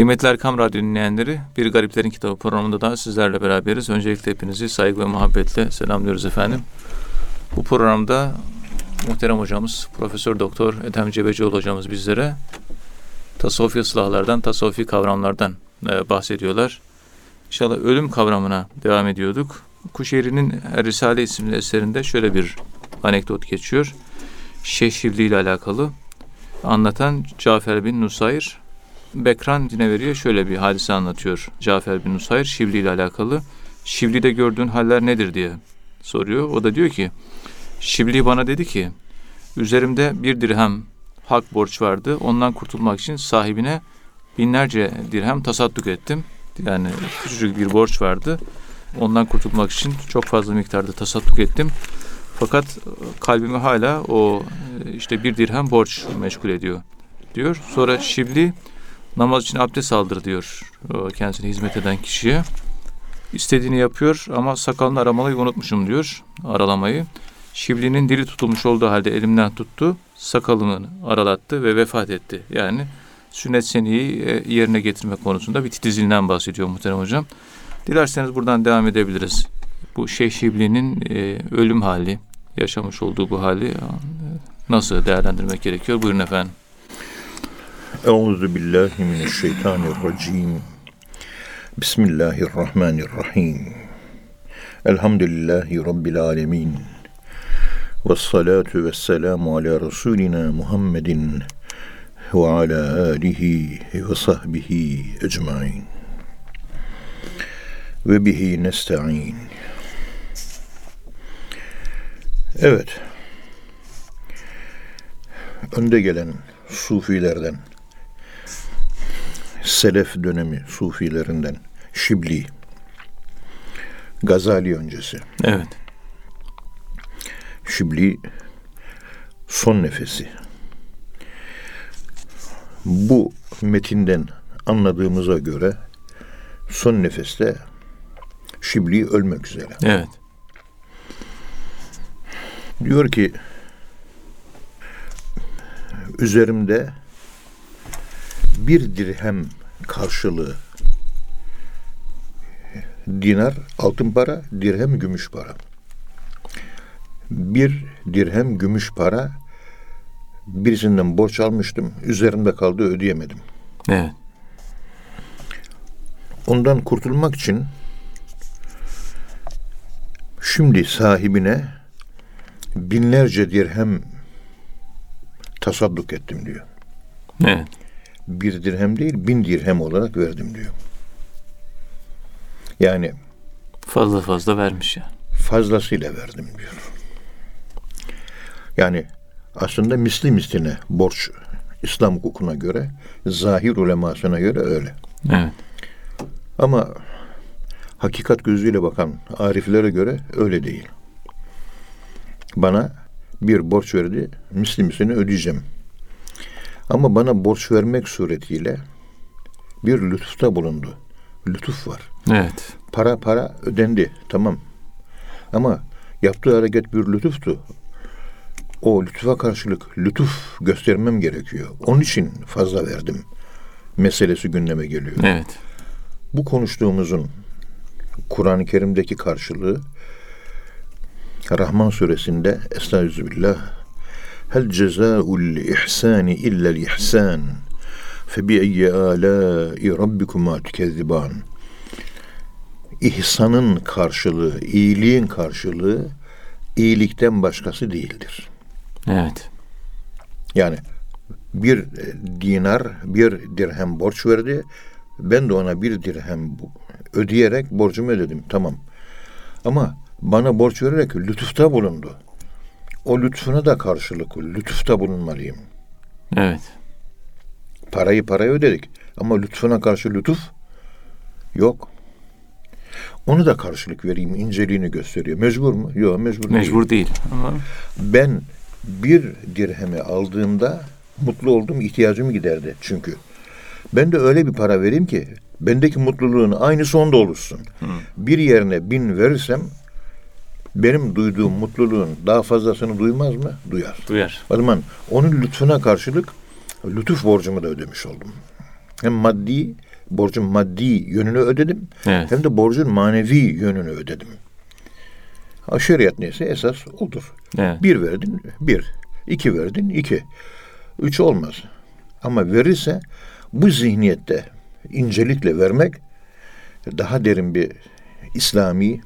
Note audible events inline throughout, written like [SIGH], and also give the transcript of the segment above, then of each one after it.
Kıymetli Erkam Radyo dinleyenleri, Bir Gariplerin Kitabı programında da sizlerle beraberiz. Öncelikle hepinizi saygı ve muhabbetle selamlıyoruz efendim. Bu programda muhterem hocamız Profesör Doktor Ethem Cebecioğlu hocamız bizlere tasavvufi ıslahlardan, tasavvufi kavramlardan e, bahsediyorlar. İnşallah ölüm kavramına devam ediyorduk. Kuşehri'nin Risale isimli eserinde şöyle bir anekdot geçiyor. Şeyh ile alakalı anlatan Cafer bin Nusayr Bekran yine veriyor şöyle bir hadise anlatıyor Cafer bin Nusayr Şibli ile alakalı. Şibli'de gördüğün haller nedir diye soruyor. O da diyor ki Şibli bana dedi ki üzerimde bir dirhem hak borç vardı. Ondan kurtulmak için sahibine binlerce dirhem tasadduk ettim. Yani küçücük bir borç vardı. Ondan kurtulmak için çok fazla miktarda tasadduk ettim. Fakat kalbimi hala o işte bir dirhem borç meşgul ediyor diyor. Sonra Şibli namaz için abdest aldır diyor kendisine hizmet eden kişiye. İstediğini yapıyor ama sakalını aramalayı unutmuşum diyor aralamayı. Şibli'nin dili tutulmuş olduğu halde elimden tuttu, sakalını aralattı ve vefat etti. Yani sünnet seniyi e, yerine getirme konusunda bir titizliğinden bahsediyor muhterem hocam. Dilerseniz buradan devam edebiliriz. Bu Şeyh Şibli'nin e, ölüm hali, yaşamış olduğu bu hali e, nasıl değerlendirmek gerekiyor? Buyurun efendim. Euzu billahi mineşşeytanirracim. Bismillahirrahmanirrahim. Elhamdülillahi rabbil alamin. Ves salatu vesselamu ala rasulina Muhammedin ve ala alihi ve sahbihi ecmaîn. Ve bihi nesta'in. Evet. Önde gelen sufilerden Selef dönemi sufilerinden Şibli Gazali öncesi. Evet. Şibli son nefesi. Bu metinden anladığımıza göre son nefeste Şibli ölmek üzere. Evet. Diyor ki üzerimde bir dirhem karşılığı dinar altın para, dirhem gümüş para. Bir dirhem gümüş para birisinden borç almıştım. Üzerimde kaldı ödeyemedim. Evet. Ondan kurtulmak için şimdi sahibine binlerce dirhem tasadduk ettim diyor. Evet. Bir dirhem değil bin dirhem olarak verdim diyor. Yani Fazla fazla vermiş yani. fazlasıyla verdim diyor. Yani aslında misli misline borç İslam hukukuna göre, zahir ulemasına göre öyle. Evet. Ama hakikat gözüyle bakan ariflere göre öyle değil. Bana bir borç verdi, misli misline ödeyeceğim. Ama bana borç vermek suretiyle bir lütufta bulundu. Lütuf var. Evet. Para para ödendi. Tamam. Ama yaptığı hareket bir lütuftu. O lütufa karşılık lütuf göstermem gerekiyor. Onun için fazla verdim. Meselesi gündeme geliyor. Evet. Bu konuştuğumuzun Kur'an-ı Kerim'deki karşılığı Rahman suresinde Estağfirullah Cezaul ihsani illel ihsan Febi eyyi alâi rabbikuma tükezziban İhsanın karşılığı, iyiliğin karşılığı iyilikten başkası değildir. Evet. Yani bir e, dinar, bir dirhem borç verdi. Ben de ona bir dirhem ödeyerek borcumu ödedim. Tamam. Ama bana borç vererek lütufta bulundu. O lütfuna da karşılık lütufta bulunmalıyım. Evet. Parayı paraya ödedik. Ama lütfuna karşı lütuf yok. Onu da karşılık vereyim, inceliğini gösteriyor. Mecbur mu? Yok, mecbur, değil. Mecbur değil. Ama Ben bir dirhemi aldığımda mutlu oldum, ihtiyacımı giderdi çünkü. Ben de öyle bir para vereyim ki bendeki mutluluğun aynısı onda olursun. Bir yerine bin verirsem benim duyduğum mutluluğun daha fazlasını duymaz mı? Duyar. duyar. O zaman onun lütfuna karşılık lütuf borcumu da ödemiş oldum. Hem maddi borcun maddi yönünü ödedim. Evet. Hem de borcun manevi yönünü ödedim. Ha, şeriat neyse esas odur. Evet. Bir verdin, bir. iki verdin, iki. Üç olmaz. Ama verirse bu zihniyette incelikle vermek daha derin bir İslami,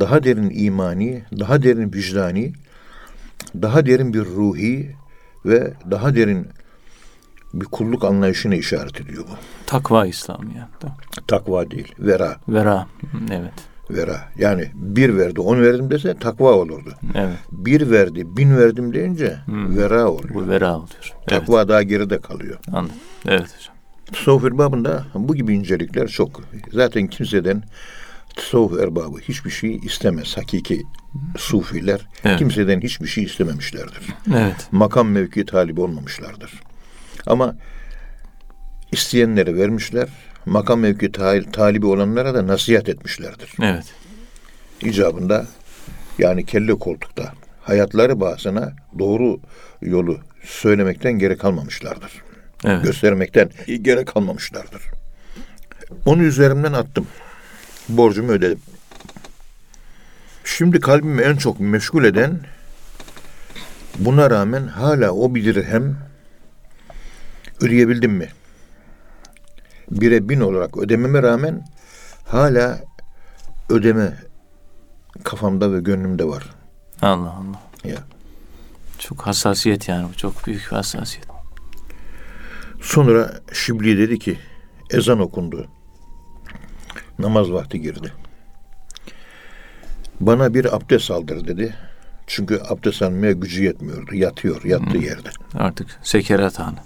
daha derin imani, daha derin vicdani, daha derin bir ruhi ve daha derin bir kulluk anlayışına işaret ediyor bu. Takva İslamiyet'te. Takva değil, vera. Vera. Evet. Vera. Yani bir verdi, on verdim dese takva olurdu. Evet. Bir verdi, bin verdim deyince vera oluyor. Bu vera oluyor. Evet. Takva daha geride kalıyor. Anladım. Evet hocam. Tasavvuf erbabında bu gibi incelikler çok. Zaten kimseden tasavvuf erbabı hiçbir şey istemez. Hakiki sufiler Evet. kimseden hiçbir şey istememişlerdir. Evet. Makam mevki talibi olmamışlardır. Ama isteyenlere vermişler. Makam mevki ta- talibi olanlara da nasihat etmişlerdir. Evet. icabında yani kelle koltukta hayatları bahsına doğru yolu söylemekten geri kalmamışlardır. Evet. Göstermekten geri kalmamışlardır. Onu üzerimden attım. Borcumu ödedim. Şimdi kalbimi en çok meşgul eden buna rağmen hala o bir dirhem ödeyebildim mi? Bire bin olarak ödememe rağmen hala ödeme kafamda ve gönlümde var. Allah Allah. Ya. Çok hassasiyet yani bu. Çok büyük bir hassasiyet. Sonra Şibli dedi ki ezan okundu. Namaz vakti girdi. Bana bir abdest aldır dedi. Çünkü abdest almaya gücü yetmiyordu. Yatıyor, yattığı yerde. Artık sekerat anı.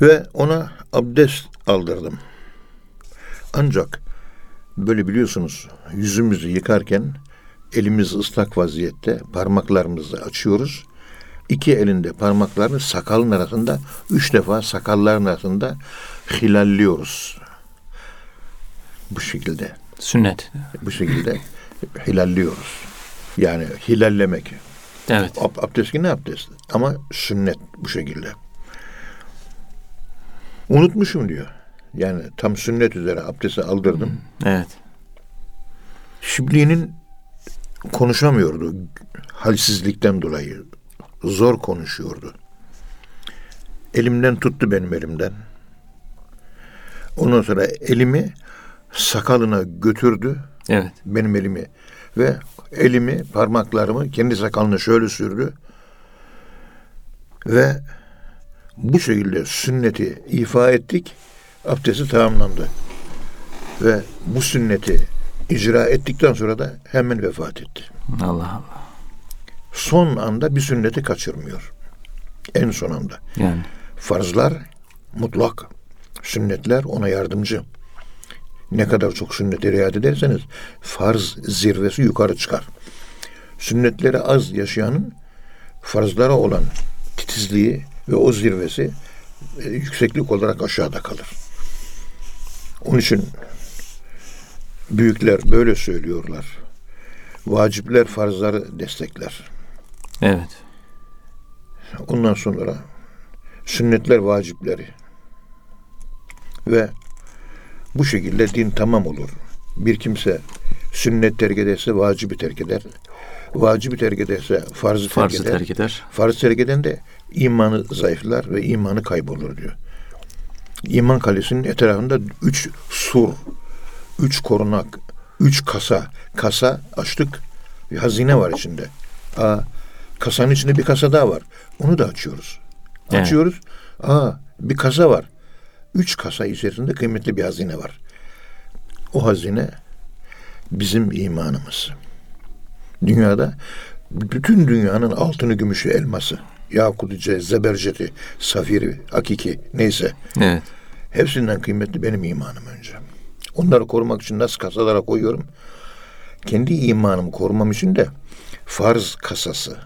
Ve ona abdest aldırdım. Ancak böyle biliyorsunuz yüzümüzü yıkarken elimiz ıslak vaziyette parmaklarımızı açıyoruz. İki elinde parmaklarını sakalın arasında üç defa sakalların arasında hilalliyoruz. Bu şekilde. Sünnet. Bu şekilde hilalliyoruz. Yani hilallemek. Evet. Ab- abdest ne abdest? Ama sünnet bu şekilde. Unutmuşum diyor. Yani tam sünnet üzere abdesti aldırdım. Evet. Şibli'nin konuşamıyordu. Halsizlikten dolayı. Zor konuşuyordu. Elimden tuttu benim elimden. Ondan sonra elimi sakalına götürdü. Evet. Benim elimi ve elimi parmaklarımı kendi sakalına şöyle sürdü. Ve bu şekilde sünneti ifa ettik. Abdesti tamamlandı. Ve bu sünneti icra ettikten sonra da hemen vefat etti. Allah Allah. Son anda bir sünneti kaçırmıyor. En son anda. Yani. Farzlar mutlak. Sünnetler ona yardımcı. Ne kadar çok sünnete riayet ederseniz farz zirvesi yukarı çıkar. Sünnetleri az yaşayanın farzlara olan titizliği ve o zirvesi e, yükseklik olarak aşağıda kalır. Onun için büyükler böyle söylüyorlar. Vacipler farzları destekler. Evet. Ondan sonra sünnetler vacipleri. Ve bu şekilde din tamam olur. Bir kimse sünnet terk ederse vacibi terk eder. Vacibi terk ederse farzı terk Farzı eder. terk eder. Farz terk eden de imanı zayıflar ve imanı kaybolur diyor. İman kalesinin etrafında üç sur, üç korunak, üç kasa. Kasa açtık, bir hazine var içinde. Aa, kasanın içinde bir kasa daha var. Onu da açıyoruz. Evet. Açıyoruz. Aa, bir kasa var. Üç kasa içerisinde kıymetli bir hazine var. O hazine bizim imanımız. Dünyada bütün dünyanın altını, gümüşü, elması, yakutu, zeberceti, safiri, hakiki neyse Evet. hepsinden kıymetli benim imanım önce. Onları korumak için nasıl kasalara koyuyorum? Kendi imanımı korumam için de farz kasası.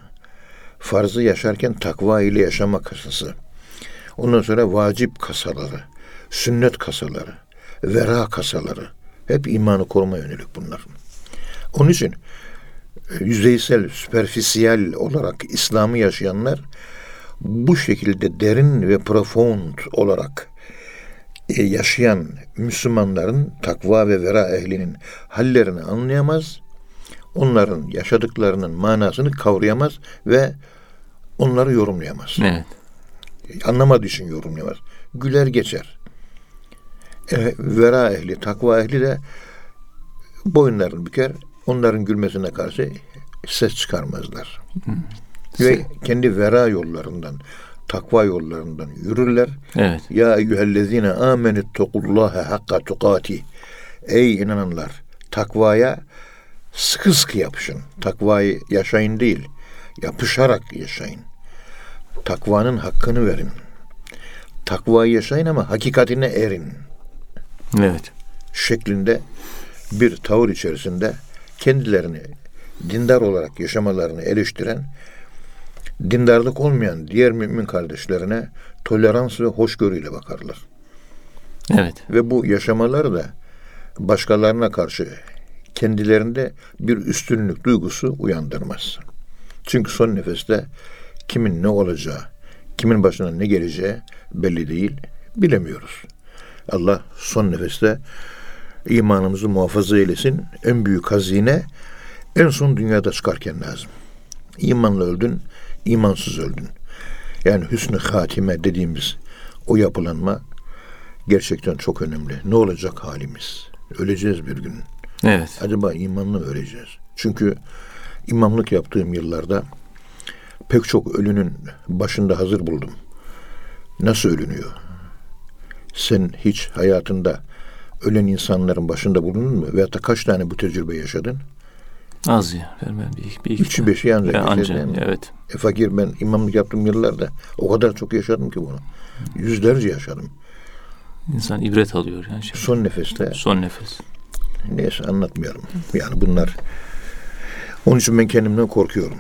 Farzı yaşarken takva ile yaşama kasası. Ondan sonra vacip kasaları, sünnet kasaları, vera kasaları. Hep imanı koruma yönelik bunlar. Onun için e, yüzeysel, süperfisiyel olarak İslam'ı yaşayanlar bu şekilde derin ve profound olarak e, yaşayan Müslümanların takva ve vera ehlinin hallerini anlayamaz. Onların yaşadıklarının manasını kavrayamaz ve onları yorumlayamaz. Evet. Anlamadığı için yorumlayamaz. Güler geçer. E, vera ehli, takva ehli de boyunlarını büker. Onların gülmesine karşı ses çıkarmazlar. Ve kendi vera yollarından, takva yollarından yürürler. Evet. Ya eyyühellezine amenüttekullaha hakka tukati. Ey inananlar, takvaya sıkı sıkı yapışın. Takvayı yaşayın değil, yapışarak yaşayın. Takvanın hakkını verin. Takvayı yaşayın ama hakikatine erin Evet. şeklinde bir tavır içerisinde kendilerini dindar olarak yaşamalarını eleştiren, dindarlık olmayan diğer mümin kardeşlerine tolerans ve hoşgörüyle bakarlar. Evet. Ve bu yaşamaları da başkalarına karşı kendilerinde bir üstünlük duygusu uyandırmaz. Çünkü son nefeste kimin ne olacağı, kimin başına ne geleceği belli değil, bilemiyoruz. Allah son nefeste imanımızı muhafaza eylesin. En büyük hazine en son dünyada çıkarken lazım. İmanla öldün, imansız öldün. Yani hüsnü hatime dediğimiz o yapılanma gerçekten çok önemli. Ne olacak halimiz? Öleceğiz bir gün. Evet. Acaba imanla mı öleceğiz? Çünkü imamlık yaptığım yıllarda pek çok ölünün başında hazır buldum. Nasıl ölünüyor? Sen hiç hayatında ölen insanların başında bulundun mu? Veyahut da kaç tane bu tecrübe yaşadın? Az ya. Vermem bir, bir iki Üçü beşi ancak Ya yaşadın, anca, evet. E fakir ben imamlık yaptığım yıllarda o kadar çok yaşadım ki bunu. Yüzlerce yaşadım. İnsan ibret alıyor yani. Şimdi. Son nefeste Son nefes. Neyse anlatmayalım. Yani bunlar onun için ben kendimden korkuyorum.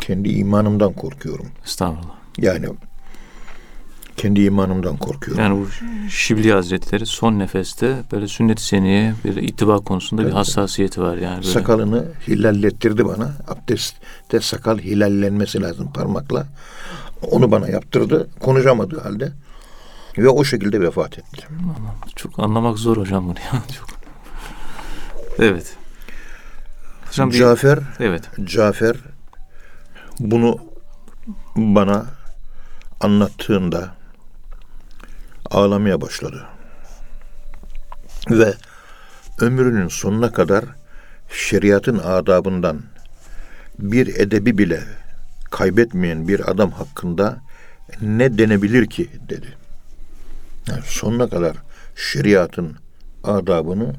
Kendi imanımdan korkuyorum. Estağfurullah. Yani kendi imanımdan korkuyorum. Yani bu Şibli Hazretleri son nefeste böyle sünnet-i seniye bir ittiba konusunda bir Evet. hassasiyeti var yani. Böyle. Sakalını hilallettirdi bana. Abdestte sakal hilallenmesi lazım parmakla. Onu bana yaptırdı. Konuşamadığı halde. Ve o şekilde vefat etti. Çok anlamak zor hocam bunu ya. [LAUGHS] Çok. Evet. Hocam bir, Cafer evet. Cafer bunu bana anlattığında ağlamaya başladı. Ve ömrünün sonuna kadar şeriatın adabından bir edebi bile kaybetmeyen bir adam hakkında ne denebilir ki dedi. Yani sonuna kadar şeriatın adabını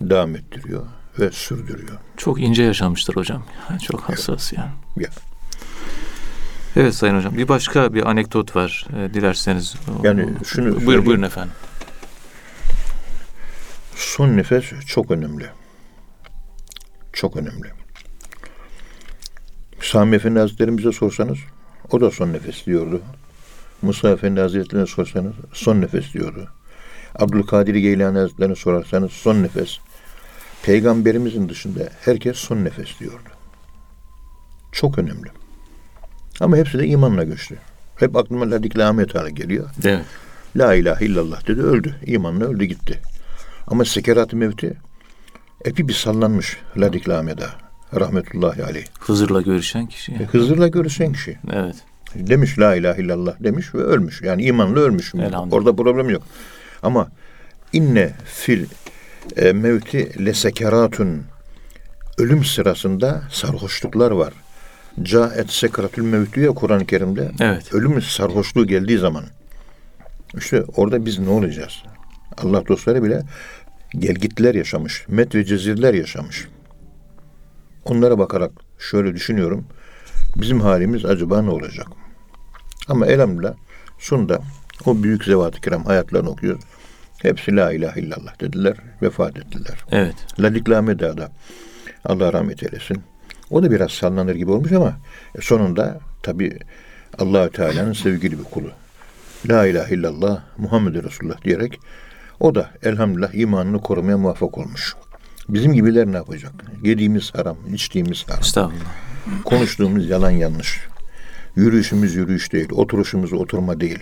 devam ettiriyor ve sürdürüyor. Çok ince yaşamıştır hocam. Yani çok hassas yani. Ya. Evet Sayın Hocam. Bir başka bir anekdot var. e, dilerseniz. Yani şunu Buyur, söyleyeyim. buyurun efendim. Son nefes çok önemli. Çok önemli. Sami Efendi Hazretlerimize sorsanız o da son nefes diyordu. Musa Efendi Hazretlerine sorsanız son nefes diyordu. Abdülkadir Geylani Hazretlerine sorarsanız son nefes. Peygamberimizin dışında herkes son nefes diyordu. Çok önemli. Ama hepsi de imanla göçtü. Hep aklıma Ladik Ahmet Ağa'ya geliyor. Evet. La ilahe illallah dedi öldü. İmanla öldü gitti. Ama sekerat-ı mevti epi bir sallanmış Ladik Ahmet'a rahmetullahi aleyh. Hızır'la görüşen kişi. E, Hızır'la görüşen kişi. Evet. Demiş la ilahe illallah demiş ve ölmüş. Yani imanla ölmüş. Orada problem yok. Ama inne fil e, mevti lesekeratun ölüm sırasında sarhoşluklar var. Caet sekratül mevt diyor Kur'an-ı Kerim'de. Evet. Ölüm sarhoşluğu geldiği zaman işte orada biz ne olacağız? Allah dostları bile gelgitler yaşamış. Met ve cezirler yaşamış. Onlara bakarak şöyle düşünüyorum. Bizim halimiz acaba ne olacak? Ama elhamdülillah sonunda o büyük zevat-ı kiram hayatlarını okuyoruz. Hepsi la ilahe illallah dediler, vefat ettiler. Evet. Ladiklame da Allah rahmet eylesin. O da biraz sallanır gibi olmuş ama sonunda tabi Allahü Teala'nın sevgili bir kulu. La ilahe illallah Muhammed Resulullah diyerek o da elhamdülillah imanını korumaya muvaffak olmuş. Bizim gibiler ne yapacak? Yediğimiz haram, içtiğimiz haram, Estağfurullah. konuştuğumuz yalan yanlış. Yürüyüşümüz yürüyüş değil, oturuşumuz oturma değil.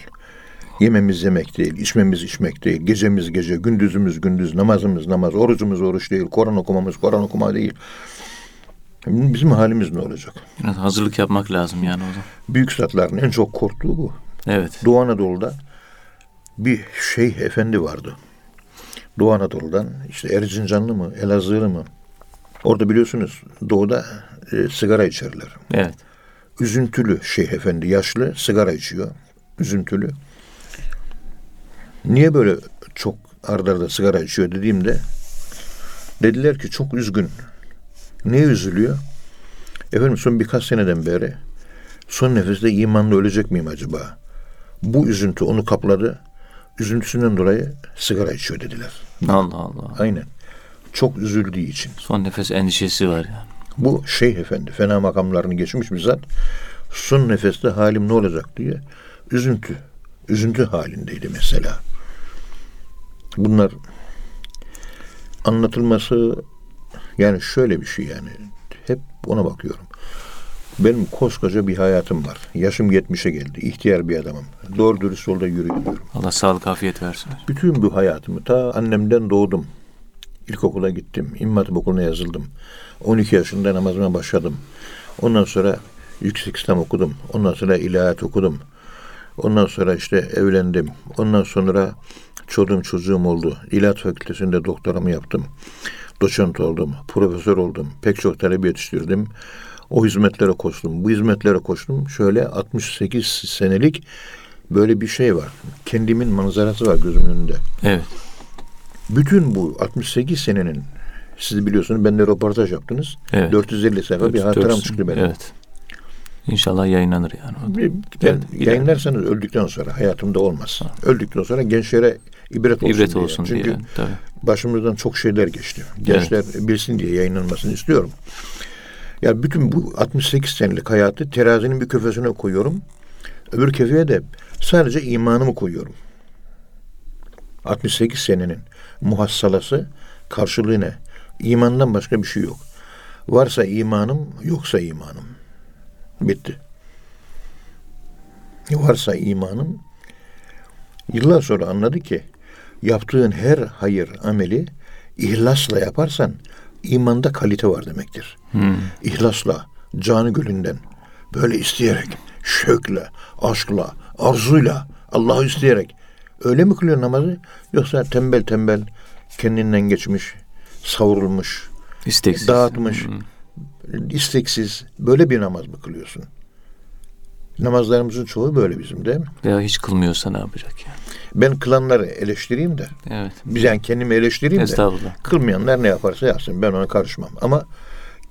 Yememiz yemek değil, içmemiz içmek değil, gecemiz gece, gündüzümüz gündüz, namazımız namaz, orucumuz oruç değil, Kur'an okumamız Kur'an okuma değil. Bizim halimiz ne olacak? Biraz hazırlık yapmak lazım yani o zaman. Büyük zatların en çok korktuğu bu. Evet. Doğu Anadolu'da bir şeyh efendi vardı. Doğu Anadolu'dan işte Erzincanlı mı, Elazığlı mı? Orada biliyorsunuz doğuda e, sigara içerler. Evet. Üzüntülü şeyh efendi, yaşlı sigara içiyor. Üzüntülü. Niye böyle çok ardarda arda sigara içiyor dediğimde dediler ki çok üzgün. Niye üzülüyor? Efendim son birkaç seneden beri son nefeste imanla ölecek miyim acaba? Bu üzüntü onu kapladı. Üzüntüsünden dolayı sigara içiyor dediler. Allah Allah. Aynen. Çok üzüldüğü için. Son nefes endişesi var yani. Bu şeyh efendi fena makamlarını geçmiş bir zat. Son nefeste halim ne olacak diye üzüntü. Üzüntü halindeydi mesela. Bunlar anlatılması yani şöyle bir şey yani. Hep ona bakıyorum. Benim koskoca bir hayatım var. Yaşım 70'e geldi. İhtiyar bir adamım. Doğru dürüst yolda yürüyorum. Allah sağlık afiyet versin. Bütün bu hayatımı ta annemden doğdum. İlkokula gittim. İmam Hatip Okulu'na yazıldım. 12 yaşında namazıma başladım. Ondan sonra yüksek İslam okudum. Ondan sonra ilahiyat okudum. Ondan sonra işte evlendim. Ondan sonra çocuğum çocuğum oldu. İlahiyat fakültesinde doktoramı yaptım. Doçent oldum. Profesör oldum. Pek çok talebe yetiştirdim. O hizmetlere koştum. Bu hizmetlere koştum. Şöyle 68 senelik böyle bir şey var. Kendimin manzarası var gözümün önünde. Evet. Bütün bu 68 senenin siz biliyorsunuz ben de röportaj yaptınız. Evet. 450 sayfa bir hatıram çıktı benim. Evet. İnşallah yayınlanır yani. Evet, Ben yayınlarsanız öldükten sonra hayatımda olmaz. Öldükten sonra gençlere ibret olsun İbret diye. olsun Çünkü diye. Tabii. Başımızdan çok şeyler geçti. Gençler bilsin diye yayınlanmasını istiyorum. Ya bütün bu 68 senelik hayatı terazinin bir köfesine koyuyorum. Öbür kefeye de sadece imanımı koyuyorum. 68 senenin muhassalası karşılığı ne? İmandan başka bir şey yok. Varsa imanım, yoksa imanım. Bitti. Varsa imanım, yıllar sonra anladı ki yaptığın her hayır ameli ihlasla yaparsan imanda kalite var demektir. Hmm. İhlasla, canı gönülden, böyle isteyerek, şevkle, aşkla, arzuyla, Allah'ı isteyerek öyle mi kılıyor namazı? Yoksa tembel tembel kendinden geçmiş, savrulmuş, İsteksiz. dağıtmış, Hmm. isteksiz böyle bir namaz mı kılıyorsun? Namazlarımızın çoğu böyle bizim değil mi? Veya hiç kılmıyorsa ne yapacak yani? Ben kılanları eleştireyim de, Evet. biz yani kendimi eleştireyim de, kılmayanlar ne yaparsa yapsın ben ona karışmam. Ama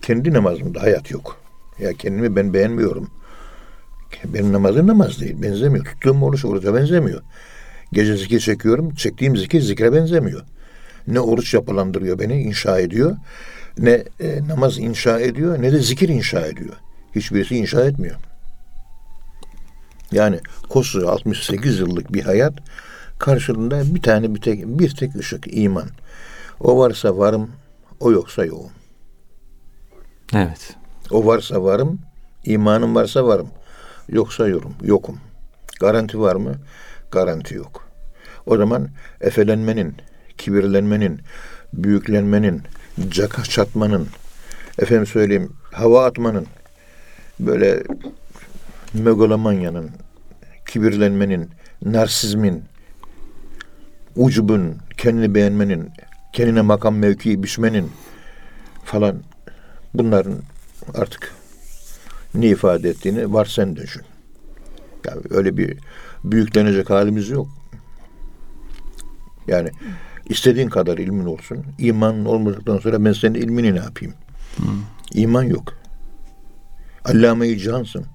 kendi namazımda hayat yok. Ya kendimi ben beğenmiyorum. Benim namazım namaz değil, benzemiyor. Tuttuğum oruç oruca benzemiyor. Gece zikir çekiyorum, çektiğim zikir zikre benzemiyor. Ne oruç yapılandırıyor beni, inşa ediyor. Ne e, namaz inşa ediyor, ne de zikir inşa ediyor. Hiçbirisi inşa etmiyor. Yani koskoca 68 yıllık bir hayat karşılığında bir tane bir tek bir tek ışık iman. O varsa varım, o yoksa yokum. Evet. O varsa varım, imanım varsa varım. Yoksa yorum, yokum. Garanti var mı? Garanti yok. O zaman efelenmenin, kibirlenmenin, büyüklenmenin, caka çatmanın, efendim söyleyeyim hava atmanın, böyle megalomanyanın, kibirlenmenin, narsizmin, ucubun, kendini beğenmenin, kendine makam mevki biçmenin falan bunların artık ne ifade ettiğini var sen düşün. Yani öyle bir büyüklenecek halimiz yok. Yani istediğin kadar ilmin olsun. İman olmadıktan sonra ben senin ilmini ne yapayım? İman yok. Allame-i cansın.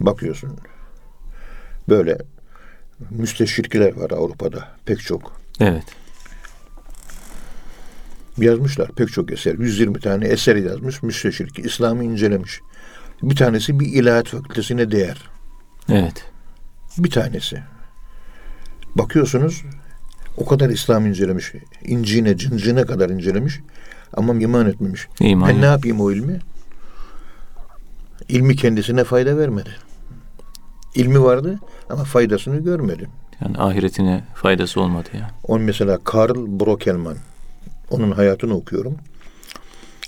Bakıyorsun. Böyle müsteşrikler var Avrupa'da pek çok. Evet. yazmışlar pek çok eser. 120 tane eser yazmış müsteşrik. İslam'ı incelemiş. Bir tanesi bir ilahiyat fakültesine değer. Evet. Bir tanesi. Bakıyorsunuz o kadar İslam incelemiş. İncine, cincine kadar incelemiş. Ama iman etmemiş. İman ben ne yapayım o ilmi? İlmi kendisine fayda vermedi. İlmi vardı ama faydasını görmedim. Yani ahiretine faydası olmadı yani. On mesela Karl Brokelman. Onun hayatını okuyorum.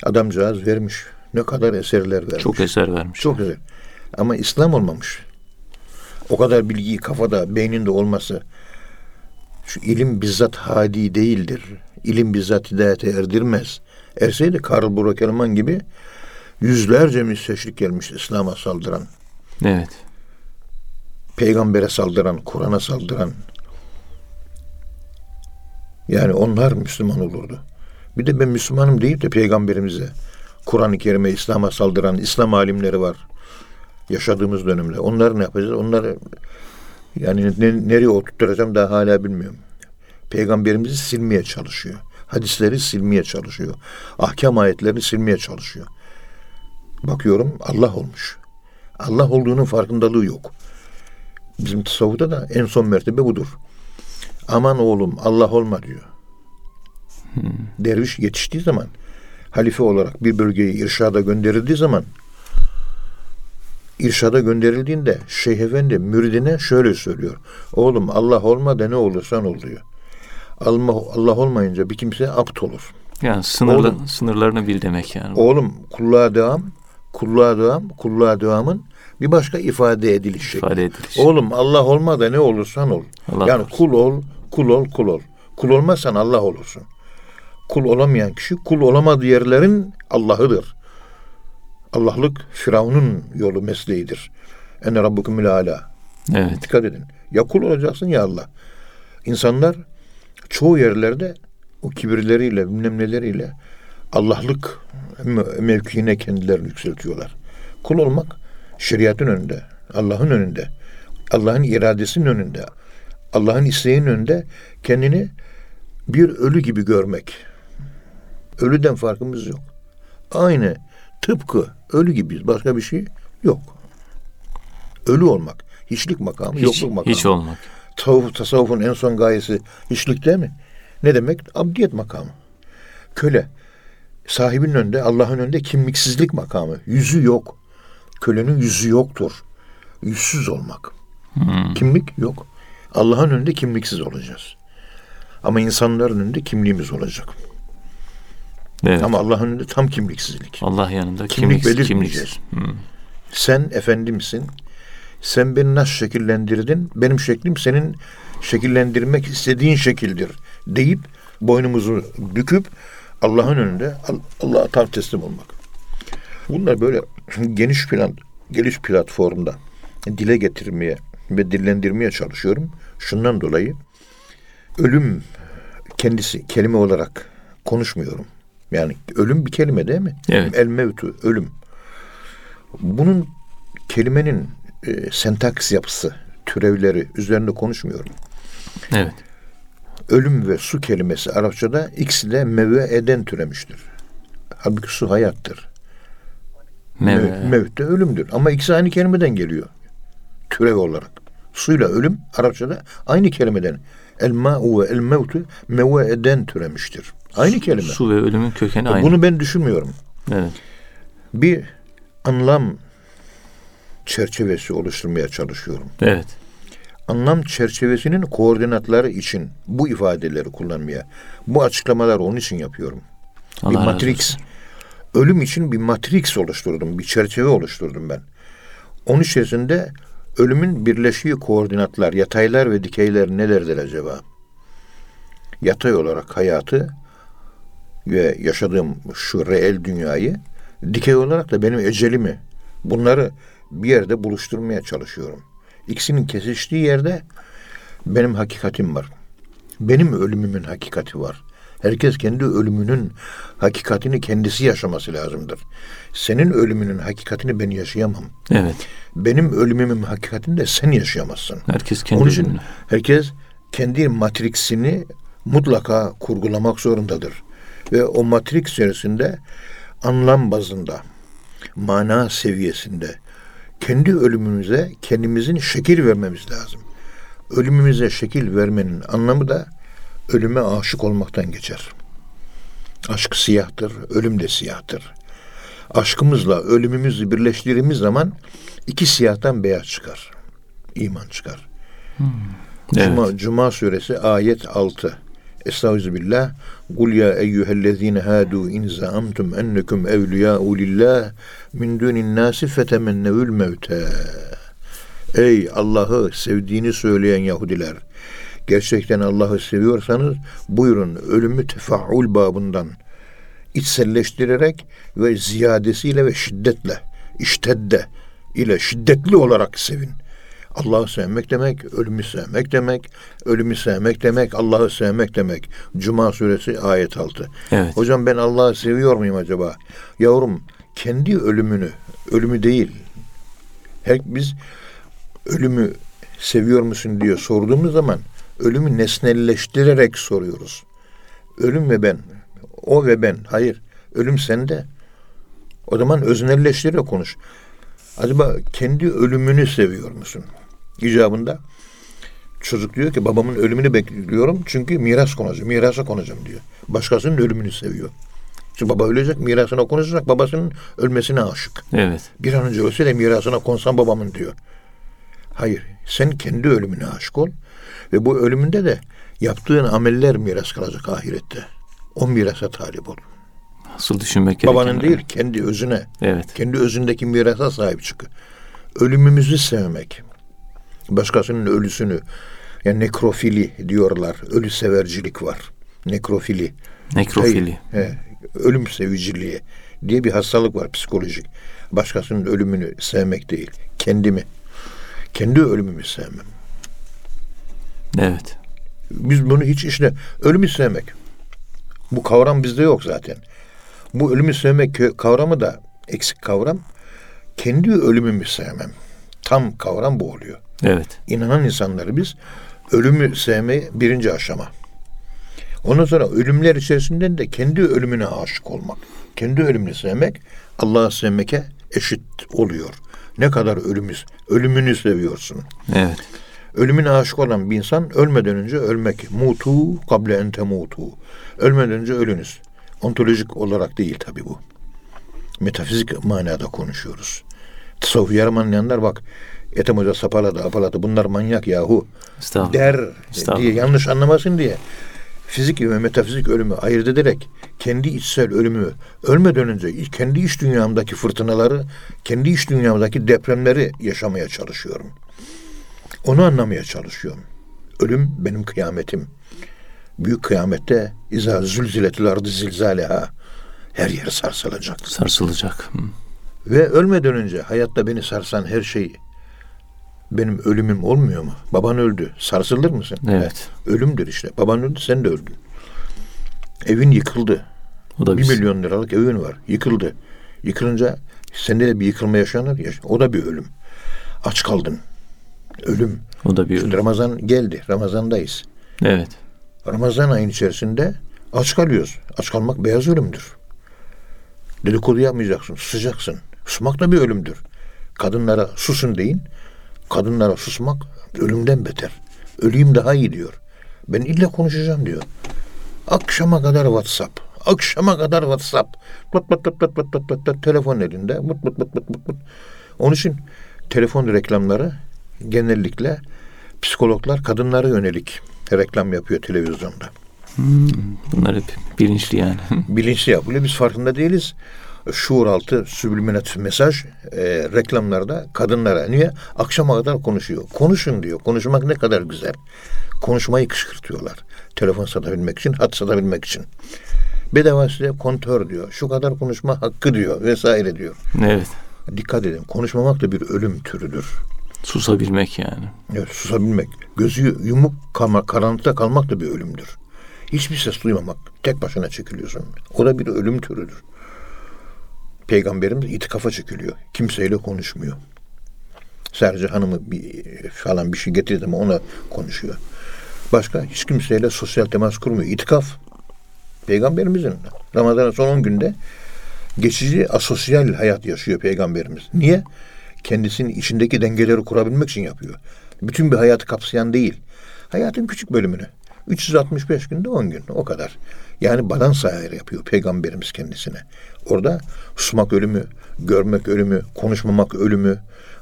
Adamcağız vermiş. Ne kadar eserler vermiş. Çok eser vermiş. Çok güzel. Ama İslam olmamış. O kadar bilgiyi kafada, beyninde olması. Şu ilim bizzat hadi değildir. İlim bizzat hidayete erdirmez. Erseydi Karl Brokelman gibi yüzlerce müsteşrik gelmiş İslam'a saldıran, Evet. Peygambere saldıran, Kur'an'a saldıran. Yani onlar Müslüman olurdu. Bir de ben Müslümanım deyip de peygamberimize, Kur'an-ı Kerim'e, İslam'a saldıran İslam alimleri var. Yaşadığımız dönemde. Onları ne yapacağız? Onları yani ne, nereye oturtacağım daha hala bilmiyorum. Peygamberimizi silmeye çalışıyor. Hadisleri silmeye çalışıyor. Ahkam ayetlerini silmeye çalışıyor. Bakıyorum Allah olmuş. Allah olduğunun farkındalığı yok. Bizim tasavvufta da en son mertebe budur. Aman oğlum Allah olma diyor. Derviş yetiştiği zaman halife olarak bir bölgeyi irşada gönderildiği zaman irşada gönderildiğinde Şeyh Efendi müridine şöyle söylüyor. Oğlum Allah olma da ne olursan ol diyor. Allah, Allah olmayınca bir kimse apt olur. Yani sınırlı, Oğlum. sınırlarını bil demek yani. Oğlum kulluğa devam, kulluğa devam, kulluğa devamın bir başka ifade ediliş şekli. ifade edilir. Oğlum Allah olma da ne olursan ol. Allah yani korusun. kul ol, kul ol, kul ol. Kul olmazsan Allah olursun. Kul olamayan kişi kul olamadığı yerlerin Allah'ıdır. Allah'lık Firavun'un yolu mesleğidir. Ene rabbukumul ala. Evet. Dikkat edin. Ya kul olacaksın ya Allah. İnsanlar çoğu yerlerde o kibirleriyle, bilmem neleriyle Allah'lık me- mevkiine kendilerini yükseltiyorlar. Kul olmak şeriatın önünde, Allah'ın önünde, Allah'ın iradesinin önünde, Allah'ın isteğinin önünde kendini bir ölü gibi görmek. Ölüden farkımız yok. Aynı, tıpkı ölü gibiyiz. Başka bir şey yok. Ölü olmak. Hiçlik makamı, Hiç, yokluk makamı. hiç olmak. Tasavvuf, tasavvufun en son gayesi hiçlik değil mi? Ne demek? Abdiyet makamı. Köle. Sahibinin önünde, Allah'ın önünde kimliksizlik makamı. Yüzü yok. Kölenin yüzü yoktur. Yüzsüz olmak. Hmm. Kimlik yok. Allah'ın önünde kimliksiz olacağız. Ama insanların önünde kimliğimiz olacak. Evet. Ama Allah'ın önünde tam kimliksizlik. Allah yanında Kimlik kimlik, belirtmeyeceğiz. kimliksiz. Hmm. Sen efendimsin. Sen beni nasıl şekillendirdin? Benim şeklim senin şekillendirmek istediğin şekildir deyip boynumuzu büküp Allah'ın önünde Al- Allah'a tam teslim olmak. Bunlar böyle geniş plan, geniş platformda dile getirmeye ve dillendirmeye çalışıyorum. Şundan dolayı ölüm kendisi kelime olarak konuşmuyorum. Yani ölüm bir kelime değil mi? Evet. El mevtu, ölüm. Bunun kelimenin e, sentaks yapısı, türevleri üzerinde konuşmuyorum. Evet. Ölüm ve su kelimesi Arapçada ikisi de meve eden türemiştir. Halbuki su hayattır. Mev- Mevt de ölümdür. Ama ikisi aynı kelimeden geliyor. Türev olarak. Suyla ölüm Arapçada aynı kelimeden. El ma'u ve el mevtu meve eden türemiştir. Aynı kelime. Su ve ölümün kökeni aynı. Bunu ben düşünmüyorum. Evet. Bir anlam çerçevesi oluşturmaya çalışıyorum. Evet. anlam çerçevesinin koordinatları için bu ifadeleri kullanmaya, bu açıklamalar onun için yapıyorum. Allah bir matrix. Ölüm için bir matrix oluşturdum, bir çerçeve oluşturdum ben. Onun içerisinde ölümün birleşiği koordinatlar, yataylar ve dikeyler nelerdir acaba? Yatay olarak hayatı ve yaşadığım şu reel dünyayı, dikey olarak da benim ecelimi, bunları bir yerde buluşturmaya çalışıyorum. İkisinin kesiştiği yerde benim hakikatim var. Benim ölümümün hakikati var. Herkes kendi ölümünün hakikatini kendisi yaşaması lazımdır. Senin ölümünün hakikatini ben yaşayamam. Evet. Benim ölümümün hakikatini de sen yaşayamazsın. Herkes kendi Onun için ölümünü. herkes kendi matriksini mutlaka kurgulamak zorundadır. Ve o matriks içerisinde anlam bazında, mana seviyesinde kendi ölümümüze kendimizin şekil vermemiz lazım. Ölümümüze şekil vermenin anlamı da ölüme aşık olmaktan geçer. Aşk siyahtır, ölüm de siyahtır. Aşkımızla ölümümüzü birleştirdiğimiz zaman iki siyahtan beyaz çıkar. iman çıkar. Evet. Cuma, Cuma suresi ayet 6. Estağfirullah. Kul ya eyyühellezine hadu in zaamtum ennekum evliyâ'u lillah min dunin nâsi fetemennevül mevte. Ey Allah'ı sevdiğini söyleyen Yahudiler. Gerçekten Allah'ı seviyorsanız buyurun ölümü tefaul babından içselleştirerek ve ziyadesiyle ve şiddetle iştedde ile şiddetli olarak sevin. Allah'ı sevmek demek, ölümü sevmek demek, ölümü sevmek demek, Allah'ı sevmek demek. Cuma suresi ayet 6. Evet. Hocam ben Allah'ı seviyor muyum acaba? Yavrum kendi ölümünü, ölümü değil. Her biz ölümü seviyor musun diye sorduğumuz zaman ölümü nesnelleştirerek soruyoruz. Ölüm ve ben, o ve ben. Hayır, ölüm sende. O zaman öznelleştirerek konuş. Acaba kendi ölümünü seviyor musun? İcabında çocuk diyor ki babamın ölümünü bekliyorum çünkü miras konacağım, mirasa konacağım diyor. Başkasının ölümünü seviyor. Çünkü baba ölecek, mirasına konuşacak, babasının ölmesine aşık. Evet. Bir an önce ölse de mirasına konsam babamın diyor. Hayır, sen kendi ölümüne aşık ol ve bu ölümünde de yaptığın ameller miras kalacak ahirette. O mirasa talip ol. Asıl düşünmek gereken. Babanın değil, kendi özüne. Evet. Kendi özündeki mirasa sahip çık. Ölümümüzü sevmek. Başkasının ölüsünü. Yani nekrofili diyorlar. Ölü severcilik var. Nekrofili. Nekrofili. Hayır, he, ölüm seviciliği diye bir hastalık var psikolojik. Başkasının ölümünü sevmek değil. Kendimi. Kendi ölümümü sevmem. Evet. Biz bunu hiç işte ölümü sevmek. Bu kavram bizde yok zaten. Bu ölümü sevmek kavramı da eksik kavram. Kendi ölümümü sevmem. Tam kavram bu oluyor. Evet. İnanan insanları biz ölümü sevmeyi birinci aşama. Ondan sonra ölümler içerisinden de kendi ölümüne aşık olmak. Kendi ölümünü sevmek Allah'ı sevmeke eşit oluyor. Ne kadar ölümüz, ölümünü seviyorsun. Evet. Ölümüne aşık olan bir insan ölmeden önce ölmek. Mutu kable ente mutu. Ölmeden önce ölünüz. Ontolojik olarak değil tabi bu. Metafizik manada konuşuyoruz. Tasavvuf yarım anlayanlar bak Ethem Hoca sapaladı apaladı bunlar manyak yahu der diye yanlış anlamasın diye fizik ve metafizik ölümü ayırt ederek kendi içsel ölümü ölmeden önce kendi iç dünyamdaki fırtınaları, kendi iç dünyamdaki depremleri yaşamaya çalışıyorum. Onu anlamaya çalışıyorum. Ölüm benim kıyametim. Büyük kıyamette izâ zülziletil ardı zilzâleha. Her yer sarsılacak. Sarsılacak. Hı. Ve ölmeden önce hayatta beni sarsan her şey benim ölümüm olmuyor mu? Baban öldü. Sarsılır mısın? Evet. Ölümdür işte. Baban öldü sen de öldün. Evin yıkıldı. O da Bir biz. milyon liralık evin var. Yıkıldı. Yıkılınca sende de bir yıkılma yaşanır ya. O da bir ölüm. Aç kaldın. Ölüm. O da bir Şimdi ölüm. Ramazan geldi. Ramazandayız. Evet. Ramazan ayın içerisinde aç kalıyoruz. Aç kalmak beyaz ölümdür. Dedikodu yapmayacaksın, susacaksın. Susmak da bir ölümdür. Kadınlara susun deyin. Kadınlara susmak ölümden beter. Öleyim daha iyi diyor. Ben illa konuşacağım diyor. Akşama kadar WhatsApp. Akşama kadar WhatsApp. Pıt pıt pıt pıt pıt pıt pıt. telefon elinde. Pıt pıt pıt pıt pıt. Onun için telefon reklamları genellikle psikologlar kadınlara yönelik reklam yapıyor televizyonda. Bunlar hep bilinçli yani. [LAUGHS] Bilinçli yapılıyor. Biz farkında değiliz. Şuur altı subliminat mesaj e, reklamlarda kadınlara niye akşama kadar konuşuyor. Konuşun diyor. Konuşmak ne kadar güzel. Konuşmayı kışkırtıyorlar. Telefon satabilmek için, hat satabilmek için. Bedava size kontör diyor. Şu kadar konuşma hakkı diyor vesaire diyor. evet. Dikkat edin. Konuşmamak da bir ölüm türüdür. Susabilmek yani. Evet, susabilmek. Gözü yumuk kalmak, karanlıkta kalmak da bir ölümdür. Hiçbir ses duymamak. Tek başına çekiliyorsun. O da bir ölüm türüdür. Peygamberimiz itikafa çekiliyor. Kimseyle konuşmuyor. Sadece hanımı bir, falan bir şey getirdi mi ona konuşuyor. Başka hiç kimseyle sosyal temas kurmuyor. İtikaf. Peygamberimizin Ramazan'ın son 10 günde geçici asosyal hayat yaşıyor peygamberimiz. Niye? Kendisinin içindeki dengeleri kurabilmek için yapıyor. Bütün bir hayatı kapsayan değil. Hayatın küçük bölümünü. 365 günde 10 gün o kadar. Yani balans ayarı yapıyor peygamberimiz kendisine. Orada susmak ölümü, görmek ölümü, konuşmamak ölümü,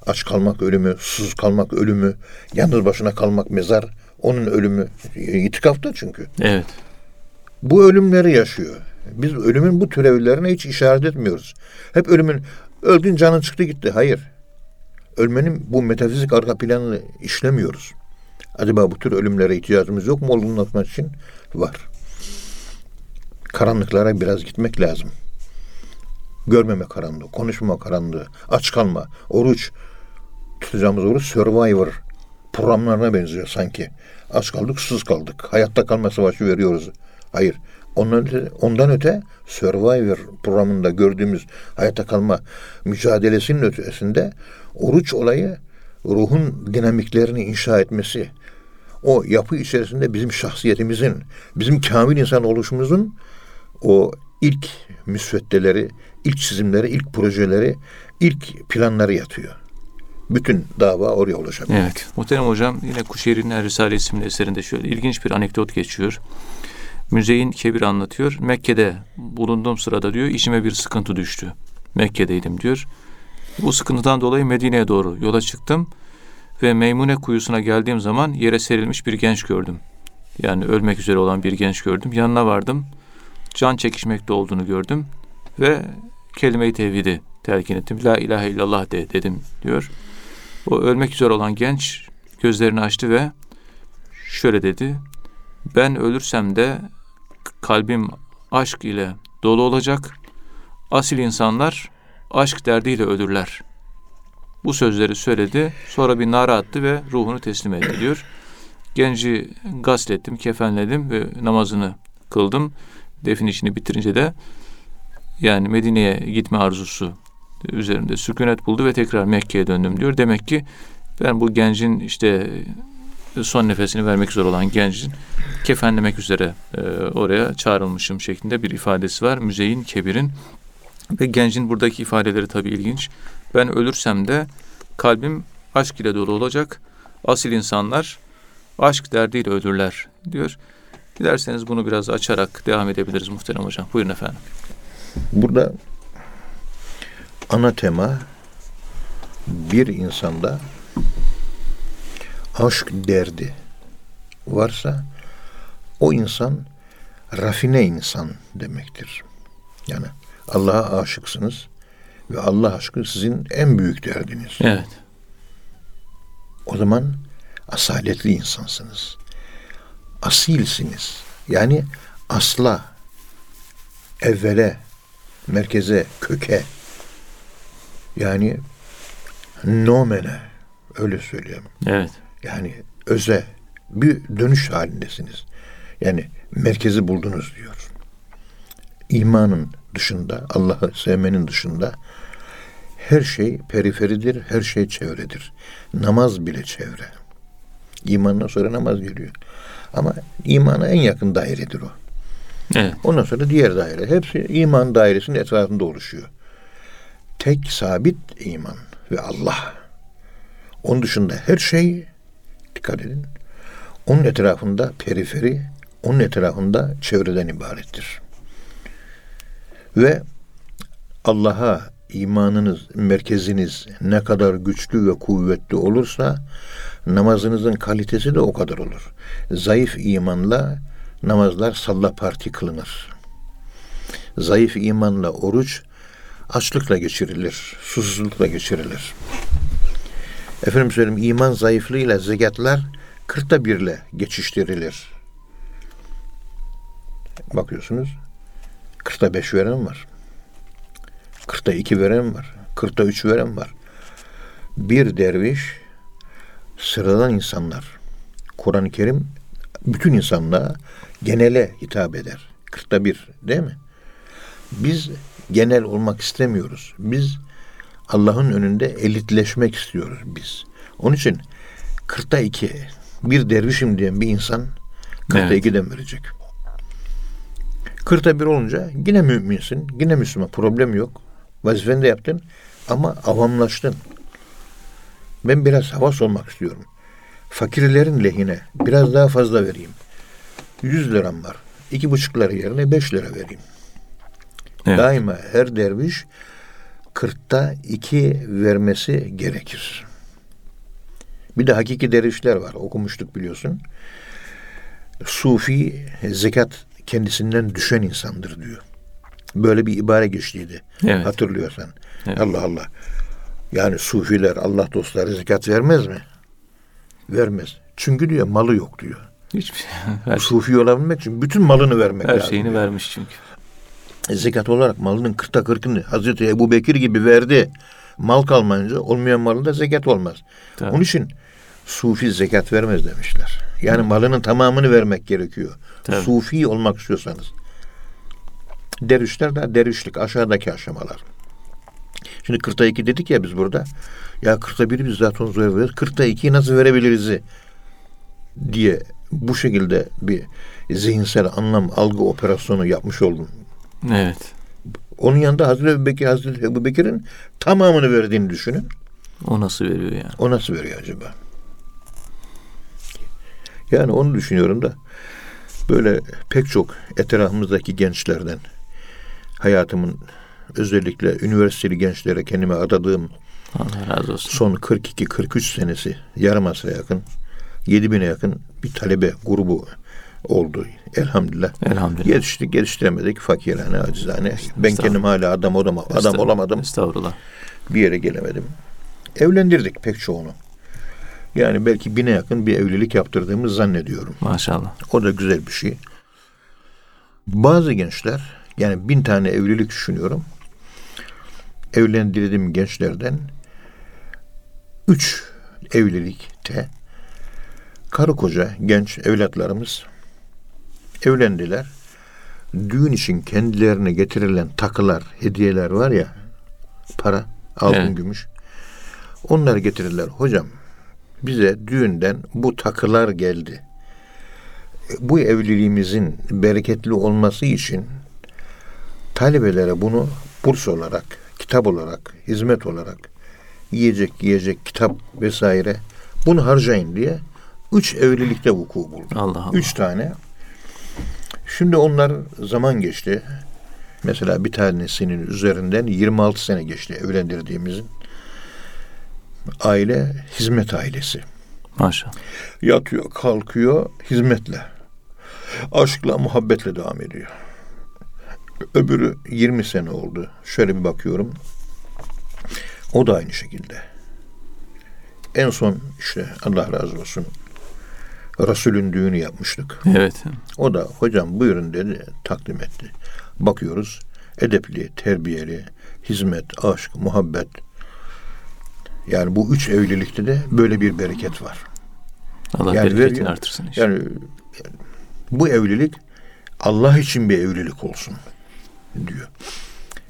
aç kalmak ölümü, susuz kalmak ölümü, yalnız başına kalmak mezar, onun ölümü. İtikafta çünkü. Evet. Bu ölümleri yaşıyor. Biz ölümün bu türevlerine hiç işaret etmiyoruz. Hep ölümün, öldün canın çıktı gitti. Hayır. Ölmenin bu metafizik arka planını işlemiyoruz. Acaba bu tür ölümlere ihtiyacımız yok mu olgunlatmak için? Var. Karanlıklara biraz gitmek lazım. Görmeme karanlığı, konuşmama karanlığı, aç kalma, oruç. Tutacağımız oruç Survivor programlarına benziyor sanki. Aç kaldık, susuz kaldık. Hayatta kalma savaşı veriyoruz. Hayır. Ondan öte, ondan öte Survivor programında gördüğümüz hayatta kalma mücadelesinin ötesinde oruç olayı ruhun dinamiklerini inşa etmesi, o yapı içerisinde bizim şahsiyetimizin, bizim kamil insan oluşumuzun o ilk müsveddeleri, ilk çizimleri, ilk projeleri, ilk planları yatıyor. Bütün dava oraya ulaşabilir. Evet. Muhterem hocam yine Kuşehir'in Risale isimli eserinde şöyle ilginç bir anekdot geçiyor. Müzeyin Kebir anlatıyor. Mekke'de bulunduğum sırada diyor işime bir sıkıntı düştü. Mekke'deydim diyor. Bu sıkıntıdan dolayı Medine'ye doğru yola çıktım ve Meymune kuyusuna geldiğim zaman yere serilmiş bir genç gördüm. Yani ölmek üzere olan bir genç gördüm. Yanına vardım. Can çekişmekte olduğunu gördüm ve kelime-i tevhidi telkin ettim. La ilahe illallah de dedim diyor. O ölmek üzere olan genç gözlerini açtı ve şöyle dedi. Ben ölürsem de kalbim aşk ile dolu olacak. Asil insanlar aşk derdiyle ölürler. Bu sözleri söyledi. Sonra bir nara attı ve ruhunu teslim etti diyor. Genci gaslettim, kefenledim ve namazını kıldım. Defin işini bitirince de yani Medine'ye gitme arzusu üzerinde sükunet buldu ve tekrar Mekke'ye döndüm diyor. Demek ki ben bu gencin işte son nefesini vermek üzere olan gencin kefenlemek üzere e, oraya çağrılmışım şeklinde bir ifadesi var. Müzeyin Kebir'in ve gencin buradaki ifadeleri tabii ilginç. Ben ölürsem de kalbim aşk ile dolu olacak. Asil insanlar aşk derdiyle ölürler diyor. Dilerseniz bunu biraz açarak devam edebiliriz muhterem hocam. Buyurun efendim. Burada ana tema bir insanda aşk derdi varsa o insan rafine insan demektir. Yani Allah'a aşıksınız ve Allah aşkı sizin en büyük derdiniz. Evet. O zaman asaletli insansınız. Asilsiniz. Yani asla, evvele, merkeze, köke yani nomene öyle söyleyeyim. Evet. Yani öze bir dönüş halindesiniz. Yani merkezi buldunuz diyor. İmanın dışında, Allah'ı sevmenin dışında her şey periferidir, her şey çevredir. Namaz bile çevre. İmandan sonra namaz geliyor. Ama imana en yakın dairedir o. Evet. Ondan sonra diğer daire. Hepsi iman dairesinin etrafında oluşuyor. Tek sabit iman ve Allah. Onun dışında her şey dikkat edin. Onun etrafında periferi, onun etrafında çevreden ibarettir. Ve Allah'a imanınız, merkeziniz ne kadar güçlü ve kuvvetli olursa namazınızın kalitesi de o kadar olur. Zayıf imanla namazlar salla parti kılınır. Zayıf imanla oruç açlıkla geçirilir, susuzlukla geçirilir. Efendim söyleyeyim iman zayıflığıyla zekatlar kırkta birle geçiştirilir. Bakıyorsunuz kırkta beş veren var. Kırkta iki veren var. Kırkta üç veren var. Bir derviş sıradan insanlar. Kur'an-ı Kerim bütün insanlığa genele hitap eder. Kırkta bir değil mi? Biz genel olmak istemiyoruz. Biz Allah'ın önünde elitleşmek istiyoruz biz. Onun için kırkta iki bir dervişim diyen bir insan kırkta evet. ikiden verecek. Kırkta bir olunca yine müminsin, yine Müslüman. Problem yok. Vazifeni de yaptın ama avamlaştın. Ben biraz havas olmak istiyorum. Fakirlerin lehine biraz daha fazla vereyim. 100 liram var. İki buçuk lira yerine beş lira vereyim. Evet. Daima her derviş kırkta iki vermesi gerekir. Bir de hakiki dervişler var. Okumuştuk biliyorsun. Sufi zekat kendisinden düşen insandır diyor. Böyle bir ibare geçtiydi. Evet. Hatırlıyorsan. Evet. Allah Allah. Yani sufiler, Allah dostları zekat vermez mi? Vermez. Çünkü diyor malı yok diyor. Hiçbir şey. Her, Sufi olabilmek için bütün malını vermek her lazım. şeyini vermiş çünkü. Zekat olarak malının kırkta kırkını Hazreti Ebu Bekir gibi verdi. Mal kalmayınca olmayan malında zekat olmaz. Tabii. Onun için sufi zekat vermez demişler. Yani malının tamamını vermek gerekiyor. Tabii. Sufi olmak istiyorsanız. Dervişler de dervişlik aşağıdaki aşamalar. Şimdi kırkta iki dedik ya biz burada. Ya kırkta biri biz zaten zor veriyoruz. Kırkta ikiyi nasıl verebiliriz diye bu şekilde bir zihinsel anlam algı operasyonu yapmış oldum. Evet. Onun yanında Hazreti Ebu Bekir, Hazreti Ebu Bekir'in tamamını verdiğini düşünün. O nasıl veriyor yani? O nasıl veriyor acaba? Yani onu düşünüyorum da böyle pek çok etrafımızdaki gençlerden hayatımın özellikle üniversiteli gençlere kendime adadığım Allah razı olsun. son 42-43 senesi yarım asra yakın 7000'e yakın bir talebe grubu oldu elhamdülillah. Elhamdülillah. Yetiştik geliştiremedik fakirane acizane. Ben kendim hala adam odama, adam olamadım. Estağfurullah. Bir yere gelemedim. Evlendirdik pek çoğunu. Yani belki bine yakın bir evlilik yaptırdığımı zannediyorum. Maşallah. O da güzel bir şey. Bazı gençler yani bin tane evlilik düşünüyorum. Evlendirdiğim gençlerden üç evlilikte karı koca genç evlatlarımız evlendiler. Düğün için kendilerine getirilen takılar, hediyeler var ya para, altın, Evet. gümüş. Onları getirirler. Hocam bize düğünden bu takılar geldi bu evliliğimizin bereketli olması için talebelere bunu burs olarak, kitap olarak, hizmet olarak yiyecek, yiyecek, kitap vesaire bunu harcayın diye üç evlilikte vuku buldu. Allah Allah. Üç tane. Şimdi onlar zaman geçti. Mesela bir tanesinin üzerinden 26 sene geçti evlendirdiğimizin. Aile hizmet ailesi. Maşallah. Yatıyor, kalkıyor hizmetle. Aşkla, muhabbetle devam ediyor. Öbürü 20 sene oldu. Şöyle bir bakıyorum. O da aynı şekilde. En son işte Allah razı olsun Resul'ün düğünü yapmıştık. Evet. O da hocam buyurun dedi takdim etti. Bakıyoruz edepli, terbiyeli, hizmet, aşk, muhabbet. Yani bu üç evlilikte de böyle bir bereket var. Allah Yani bereketini veriyor. artırsın inşallah. Yani bu evlilik Allah için bir evlilik olsun diyor.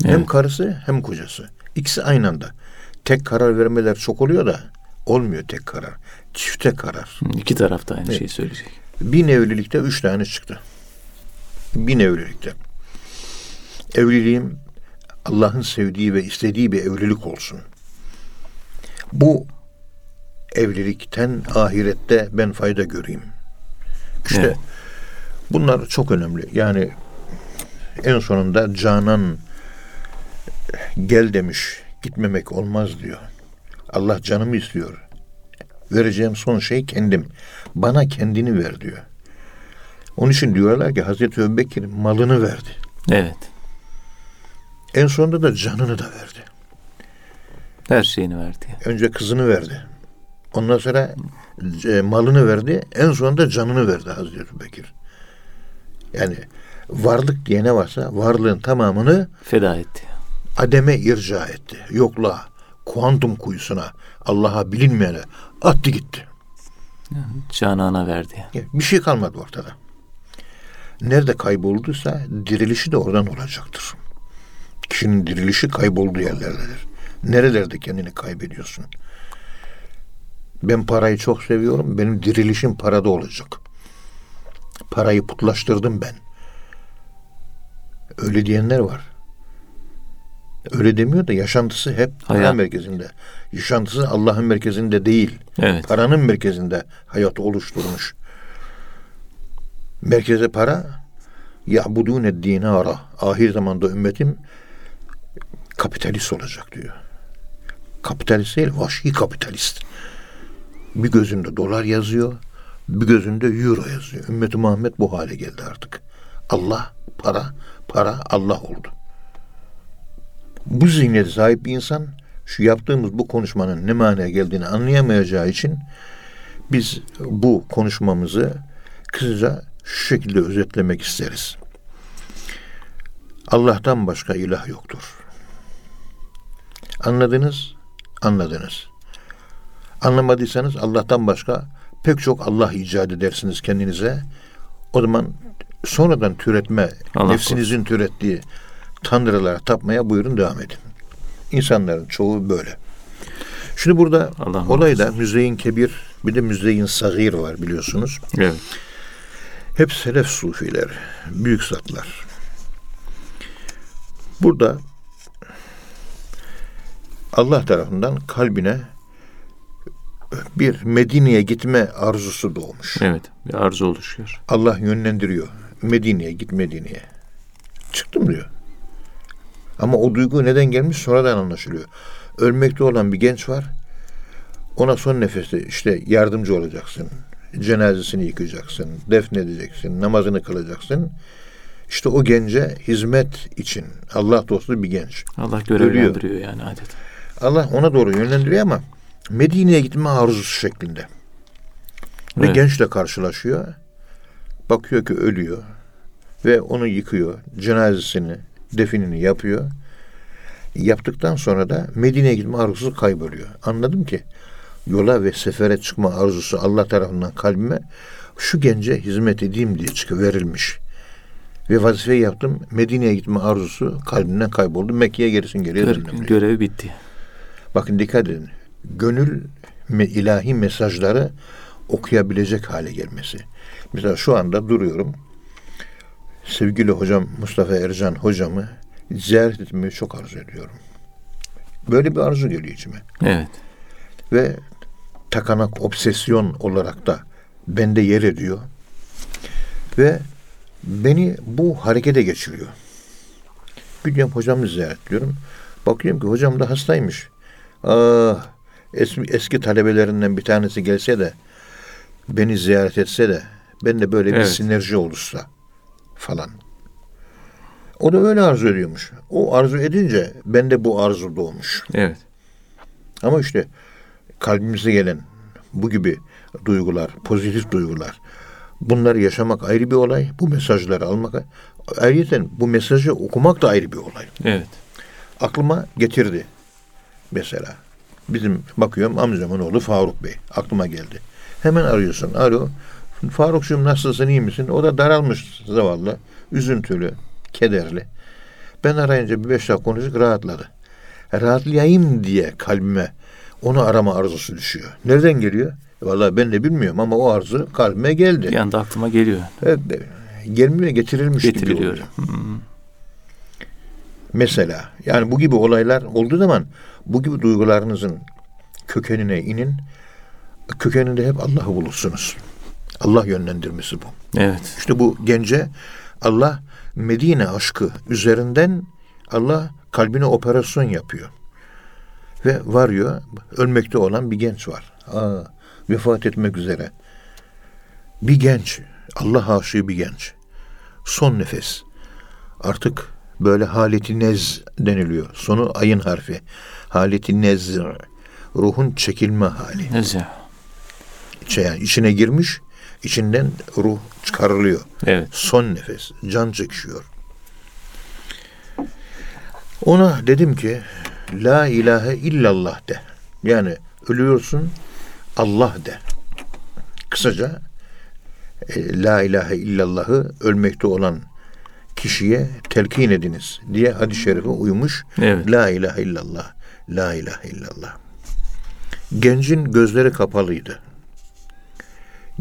Hem Evet. karısı hem kocası. İkisi aynı anda. Tek karar vermeler çok oluyor da olmuyor tek karar. Çifte karar. İki taraf da aynı Evet. şeyi söyleyecek. Bin evlilikte üç tane çıktı. Bin evlilikte. Evliliğim Allah'ın sevdiği ve istediği bir evlilik olsun. Bu evlilikten ahirette ben fayda göreyim. İşte Evet. bunlar çok önemli. Yani en sonunda Canan gel demiş. Gitmemek olmaz diyor. Allah canımı istiyor. Vereceğim son şey kendim. Bana kendini ver diyor. Onun için diyorlar ki Hazreti Ebubekir malını verdi. Evet. En sonunda da canını da verdi. Her şeyini verdi. Önce kızını verdi. Ondan sonra e, malını verdi. En sonunda canını verdi Hazreti Ebubekir. Yani varlık diye ne varsa varlığın tamamını Feda etti. ademe irca etti. Yokluğa, kuantum kuyusuna, Allah'a bilinmeyene attı gitti. Canana verdi. Bir şey kalmadı ortada. Nerede kaybolduysa dirilişi de oradan olacaktır. Kişinin dirilişi kaybolduğu yerlerdedir. Nerelerde kendini kaybediyorsun? Ben parayı çok seviyorum. Benim dirilişim parada olacak. Parayı putlaştırdım ben. Öyle diyenler var. Öyle demiyor da yaşantısı hep para Hayat. merkezinde. Yaşantısı Allah'ın merkezinde değil Evet. paranın merkezinde hayatı oluşturmuş. Merkeze para ya'budûne dinara. Ahir zamanda ümmetim kapitalist olacak diyor. Kapitalist değil, vahşi kapitalist. Bir gözünde dolar yazıyor, bir gözünde euro yazıyor. Ümmeti Muhammed bu hale geldi artık. Allah, para, para Allah oldu. Bu zihniyete sahip bir insan şu yaptığımız bu konuşmanın ne manaya geldiğini anlayamayacağı için biz bu konuşmamızı kısaca şu şekilde özetlemek isteriz. Allah'tan başka ilah yoktur. Anladınız? Anladınız. Anlamadıysanız Allah'tan başka pek çok Allah icat edersiniz kendinize. O zaman sonradan türetme, Allah nefsinizin türettiği tanrılara tapmaya buyurun devam edin. İnsanların çoğu böyle. Şimdi burada Allah olayda müzeyin kebir bir de müzeyin sagir var biliyorsunuz. Evet. Hep selef sufiler, büyük zatlar. Burada Allah tarafından kalbine bir Medine'ye gitme arzusu doğmuş. Evet. Bir arzu oluşuyor. Allah yönlendiriyor. Medine'ye git Medine'ye. Çıktım diyor. Ama o duygu neden gelmiş sonradan anlaşılıyor. Ölmekte olan bir genç var. Ona son nefeste işte yardımcı olacaksın. Cenazesini yıkayacaksın. Defnedeceksin. Namazını kılacaksın. İşte o gence hizmet için Allah dostu bir genç. Allah görevlendiriyor yani adet. Allah ona doğru yönlendiriyor ama Medine'ye gitme arzusu şeklinde. Ve Evet. gençle karşılaşıyor. Bakıyor ki ölüyor. Ve onu yıkıyor. Cenazesini, definini yapıyor. Yaptıktan sonra da Medine'ye gitme arzusu kayboluyor. Anladım ki yola ve sefere çıkma arzusu Allah tarafından kalbime şu gence hizmet edeyim diye çıkı verilmiş. Ve vazifeyi yaptım. Medine'ye gitme arzusu kalbimden kayboldu. Mekke'ye gerisin geriye diyor. Görevi bitti. Bakın dikkat edin. Gönül me, ilahi mesajları okuyabilecek hale gelmesi. Mesela şu anda duruyorum. Sevgili hocam Mustafa Ercan hocamı ziyaret etmeyi çok arzu ediyorum. Böyle bir arzu geliyor içime. Evet. Ve takanak obsesyon olarak da bende yer ediyor. Ve beni bu harekete geçiriyor. Gidiyorum hocamı ziyaret ediyorum. Bakıyorum ki hocam da hastaymış. Ah, eski, eski talebelerinden bir tanesi gelse de beni ziyaret etse de ben de böyle bir Evet. sinerji olursa falan. O da öyle arzu ediyormuş. O arzu edince bende bu arzu doğmuş. Evet. Ama işte kalbimize gelen bu gibi duygular, pozitif duygular, bunları yaşamak ayrı bir olay. Bu mesajları almak ayrıca bu mesajı okumak da ayrı bir olay. Evet. Aklıma getirdi mesela. Bizim bakıyorum amcamın oğlu Faruk Bey. Aklıma geldi. Hemen arıyorsun. Alo. Faruk'cum nasılsın iyi misin? O da daralmış zavallı. Üzüntülü, kederli. Ben arayınca bir beş dakika konuştuk rahatladı. Rahatlayayım diye kalbime onu arama arzusu düşüyor. Nereden geliyor? Vallahi ben de bilmiyorum ama o arzu kalbime geldi. Bir anda aklıma geliyor. Evet, gelmiyor getirilmiş gibi Getiriliyor. oluyor. Hı. Mesela yani bu gibi olaylar olduğu zaman bu gibi duygularınızın kökenine inin. Kökeninde hep Allah'ı bulursunuz. Allah yönlendirmesi bu. Evet. İşte bu gence Allah Medine aşkı üzerinden Allah kalbine operasyon yapıyor. Ve varıyor ölmekte olan bir genç var. Aa, vefat etmek üzere. Bir genç, Allah aşığı bir genç. Son nefes. Artık böyle haleti nez deniliyor. Sonu ayın harfi. Haleti nez. Ruhun çekilme hali. Neyse. İçe, yani içine girmiş, içinden ruh çıkarılıyor. Evet. Son nefes, can çekişiyor. Ona dedim ki, La ilahe illallah de. Yani ölüyorsun, Allah de. Kısaca, e, La ilahe illallahı ölmekte olan kişiye telkin ediniz diye hadis-i şerife uymuş. Evet. La ilahe illallah, la ilahe illallah. Gencin gözleri kapalıydı.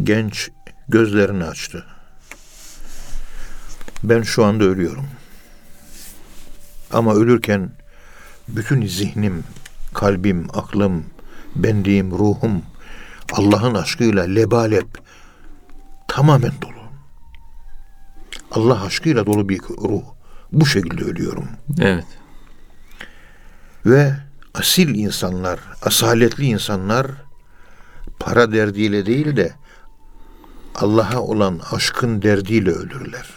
Genç gözlerini açtı. Ben şu anda ölüyorum. Ama ölürken bütün zihnim, kalbim, aklım, benliğim, ruhum Allah'ın aşkıyla lebalep tamamen dolu. Allah aşkıyla dolu bir ruh. Bu şekilde ölüyorum. Evet. Ve asil insanlar, asaletli insanlar para derdiyle değil de Allah'a olan aşkın derdiyle ölürler.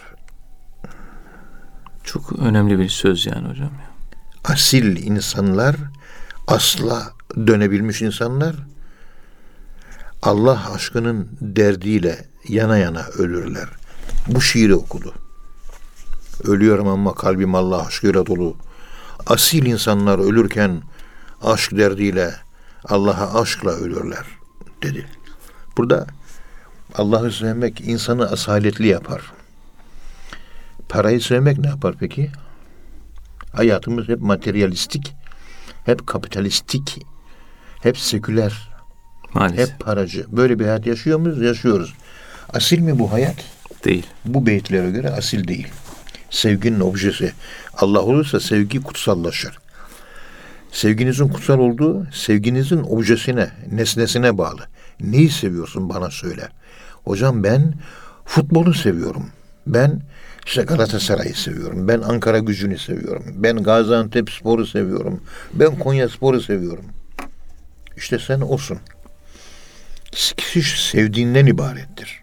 Çok önemli bir söz yani hocam. Asil insanlar, asla dönebilmiş insanlar Allah aşkının derdiyle yana yana ölürler. Bu şiiri okudu. Ölüyorum ama kalbim Allah aşkıyla dolu. Asil insanlar ölürken aşk derdiyle Allah'a aşkla ölürler dedi. Burada Allah'ı sevmek insanı asaletli yapar. Parayı sevmek ne yapar peki? Hayatımız hep materyalistik, hep kapitalistik, hep seküler, Maalesef. hep paracı. Böyle bir hayat yaşıyor muyuz? Yaşıyoruz. Asil mi bu hayat? Değil. Bu beyitlere göre asil değil. Sevginin objesi Allah olursa sevgi kutsallaşır. Sevginizin kutsal olduğu sevginizin objesine, nesnesine bağlı. Neyi seviyorsun bana söyle. Hocam ben futbolu seviyorum. Ben işte Galatasaray'ı seviyorum. Ben Ankara gücünü seviyorum. Ben Gaziantep sporu seviyorum. Ben Konya sporu seviyorum. İşte sen olsun. Kişi sevdiğinden ibarettir.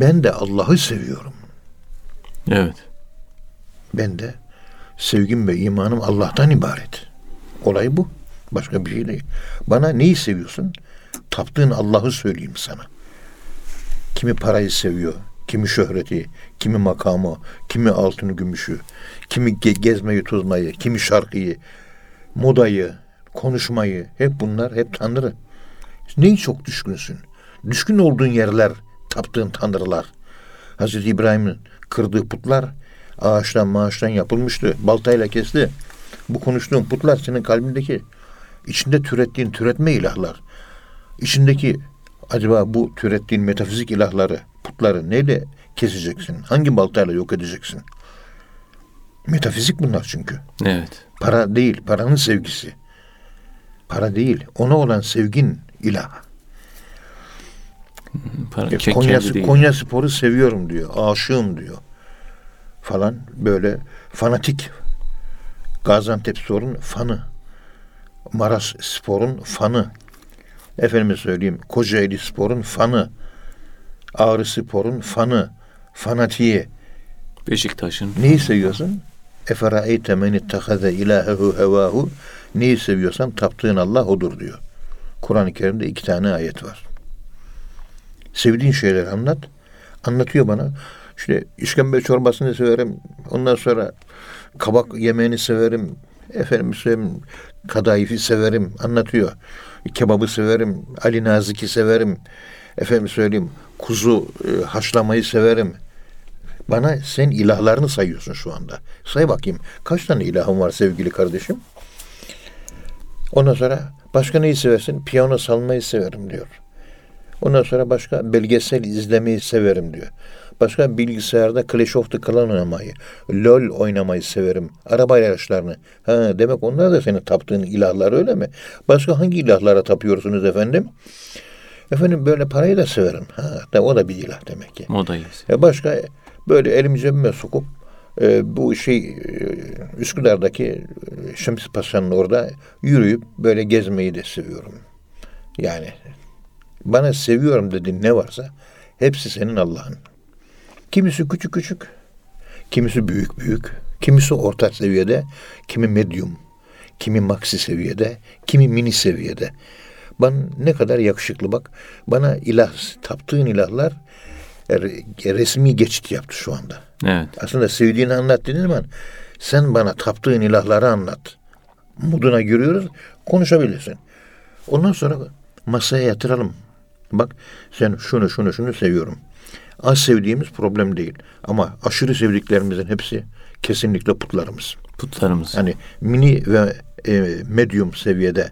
Ben de Allah'ı seviyorum. Evet. Ben de sevgim ve imanım Allah'tan ibaret. Olay bu. Başka bir şey değil. Bana neyi seviyorsun? Taptığın Allah'ı söyleyeyim sana. Kimi parayı seviyor, kimi şöhreti, kimi makamı, kimi altını gümüşü, kimi ge- gezmeyi tozmayı, kimi şarkıyı, modayı, konuşmayı, hep bunlar hep tanrı. Neyi çok düşkünsün? Düşkün olduğun yerler, taptığın tanrılar. Hazreti İbrahim'in kırdığı putlar ağaçtan maaştan yapılmıştı. Baltayla kesti. Bu konuştuğun putlar senin kalbindeki içinde türettiğin türetme ilahlar. İçindeki acaba bu türettiğin metafizik ilahları, putları neyle keseceksin? Hangi baltayla yok edeceksin? Metafizik bunlar çünkü. Evet. Para değil, paranın sevgisi. Para değil, ona olan sevgin ilah. Para, E, Konya, değil. Konya Spor'u seviyorum diyor. Aşığım diyor. Falan böyle fanatik. Gaziantep Spor'un fanı. Maras Spor'un fanı. Efendime söyleyeyim Kocaeli Spor'un fanı. Ağrı Spor'un fanı. Fanatiği. Beşiktaş'ın. Neyi seviyorsun? Eferaeyte men ittahaze ilahehu hevahu. Neyi seviyorsan taptığın Allah odur diyor. Kur'an-ı Kerim'de iki tane ayet var. Sevdiğin şeyleri anlat. Anlatıyor bana. İşte işkembe çorbasını severim. Ondan sonra kabak yemeğini severim. Efendim söyleyeyim kadayıfı severim. Anlatıyor. Kebabı severim. Ali Nazik'i severim. Efendim söyleyeyim kuzu e, haşlamayı severim. Bana sen ilahlarını sayıyorsun şu anda. Say bakayım. Kaç tane ilahın var sevgili kardeşim? Ondan sonra başka neyi seversin? Piyano salmayı severim diyor. Ondan sonra başka belgesel izlemeyi severim diyor. Başka bilgisayarda Clash of the Clan oynamayı, LOL oynamayı severim. Araba yarışlarını. Ha, demek onlar da senin taptığın ilahlar öyle mi? Başka hangi ilahlara tapıyorsunuz efendim? Efendim böyle parayı da severim. Ha, da o da bir ilah demek ki. Modayı. E başka böyle elimi cebime sokup e, bu şey e, Üsküdar'daki e, Şems Paşa'nın orada yürüyüp böyle gezmeyi de seviyorum. Yani bana seviyorum dediğin ne varsa hepsi senin Allah'ın. Kimisi küçük küçük, kimisi büyük büyük, kimisi orta seviyede, kimi medium, kimi maxi seviyede, kimi mini seviyede. Bana ne kadar yakışıklı bak. Bana ilah, taptığın ilahlar e, resmi geçit yaptı şu anda. Evet. Aslında sevdiğini anlat dediğin zaman sen bana taptığın ilahları anlat. Moduna giriyoruz, konuşabilirsin. Ondan sonra masaya yatıralım. Bak sen şunu şunu şunu seviyorum. Az sevdiğimiz problem değil. Ama aşırı sevdiklerimizin hepsi kesinlikle putlarımız. Putlarımız. Hani mini ve e, medium seviyede,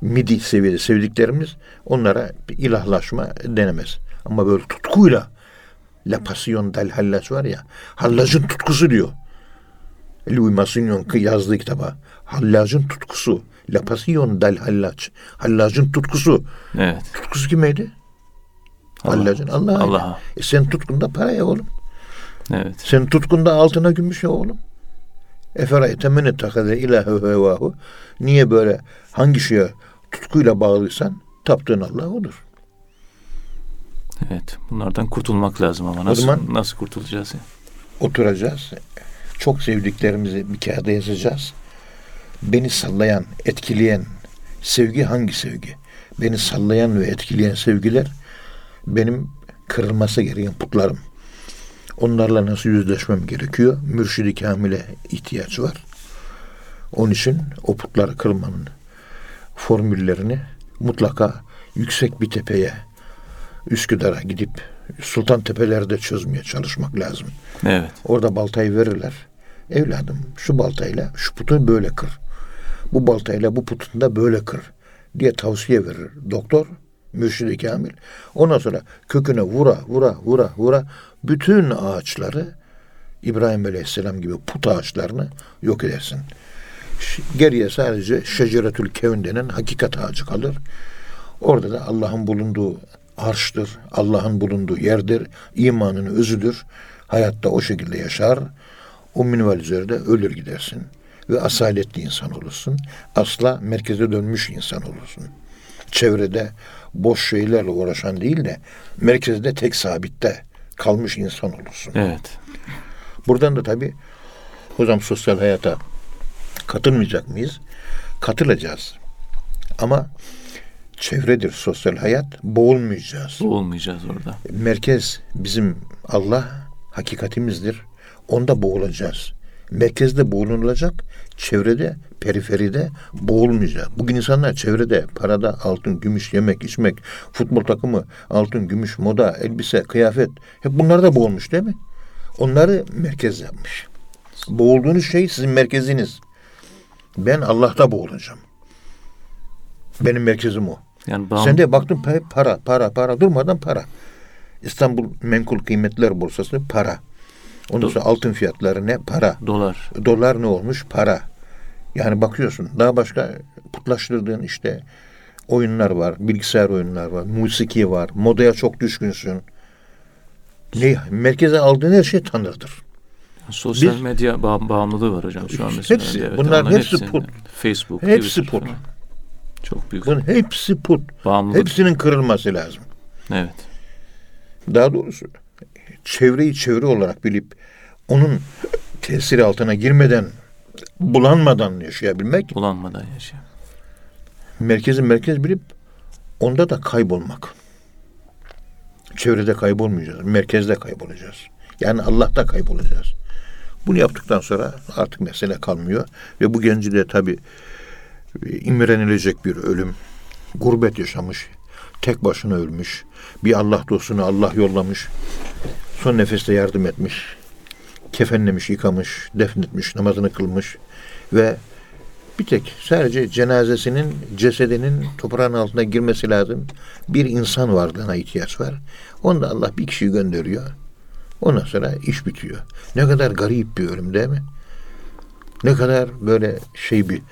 midi seviyede sevdiklerimiz onlara bir ilahlaşma denemez. Ama böyle tutkuyla La Passion del Hallaç var ya, Hallacın tutkusu diyor. Louis Massignon yazdığı kitaba. Hallacın tutkusu. La Passion del Hallaç. Hallacın tutkusu. Evet. Tutkusu kimeydi? Allah. Hallacın Allah'a. Allah'a. E sen tutkunda para ya oğlum. Evet. Senin tutkunda altına gümüş ya oğlum. Eferayte men takade ilahu hevahu. Niye böyle hangi şeye tutkuyla bağlıysan taptığın Allah odur. Evet. Bunlardan kurtulmak lazım ama nasıl zaman- nasıl kurtulacağız? ya? Oturacağız. Çok sevdiklerimizi bir kağıda yazacağız. Beni sallayan, etkileyen sevgi hangi sevgi? Beni sallayan ve etkileyen sevgiler benim kırılması gereken putlarım. Onlarla nasıl yüzleşmem gerekiyor? Mürşidi kamile ihtiyaç var. Onun için o putları kırmanın formüllerini mutlaka yüksek bir tepeye, Üsküdar'a gidip Sultan Tepeler'de çözmeye çalışmak lazım. Evet. Orada baltayı verirler. Evladım şu baltayla şu putu böyle kır. Bu baltayla bu putunu da böyle kır diye tavsiye verir doktor, mürşidi kamil. Ondan sonra köküne vura vura vura vura bütün ağaçları İbrahim Aleyhisselam gibi put ağaçlarını yok edersin. Geriye sadece şeceretül kevn denen hakikat ağacı kalır. Orada da Allah'ın bulunduğu arştır, Allah'ın bulunduğu yerdir, imanın özüdür. Hayatta o şekilde yaşar. O minval üzerinde ölür gidersin. Ve asaletli insan olursun. Asla merkeze dönmüş insan olursun. Çevrede boş şeylerle uğraşan değil de merkezde tek sabitte kalmış insan olursun. Evet. Buradan da tabii hocam sosyal hayata katılmayacak mıyız? Katılacağız. Ama çevredir sosyal hayat. Boğulmayacağız. Olmayacağız orada. Merkez bizim Allah hakikatimizdir. Onda boğulacağız. Merkezde boğulunulacak, çevrede, periferide boğulmayacağız. Bugün insanlar çevrede, parada, altın, gümüş, yemek, içmek, futbol takımı, altın, gümüş, moda, elbise, kıyafet hep bunlar da boğulmuş değil mi? Onları merkez yapmış. Boğulduğunuz şey sizin merkeziniz. Ben Allah'ta boğulacağım. Benim merkezim o. Yani bağım, Sen de baktın pa- para, para, para durmadan para. İstanbul Menkul Kıymetler Borsası para. Ondan sonra altın fiyatları ne? Para. dolar. Dolar ne olmuş? Para. Yani bakıyorsun daha başka putlaştırdığın işte oyunlar var, bilgisayar oyunlar var, musiki var, modaya çok düşkünsün. Ne? Merkeze aldığın her şey Tanrı'dır. Sosyal Biz- medya bağ- bağımlılığı var hocam şu an mesela. Hepsi, Evet, bunların hepsi put. Facebook, Hepsi Twitter put. falan. Çok büyük. Bunun hepsi put. Bağımlılık. Hepsinin kırılması lazım. Evet. Daha doğrusu çevreyi çevre olarak bilip onun tesiri altına girmeden bulanmadan yaşayabilmek, Bulanmadan yaşıyor. merkezi merkez bilip onda da kaybolmak. Çevrede kaybolmayacağız, merkezde kaybolacağız. Yani Allah'ta kaybolacağız. Bunu yaptıktan sonra artık mesele kalmıyor ve bu genci de tabii e, imrenilecek bir ölüm. Gurbet yaşamış, tek başına ölmüş. Bir Allah dostunu Allah yollamış. Son nefeste yardım etmiş. Kefenlemiş, yıkamış, defnetmiş, namazını kılmış ve bir tek sadece cenazesinin, cesedinin toprağın altına girmesi lazım. Bir insan varlığına ihtiyaç var. Onda Allah bir kişiyi gönderiyor. Ondan sonra iş bitiyor. Ne kadar garip bir ölüm değil mi? Ne kadar böyle şey bir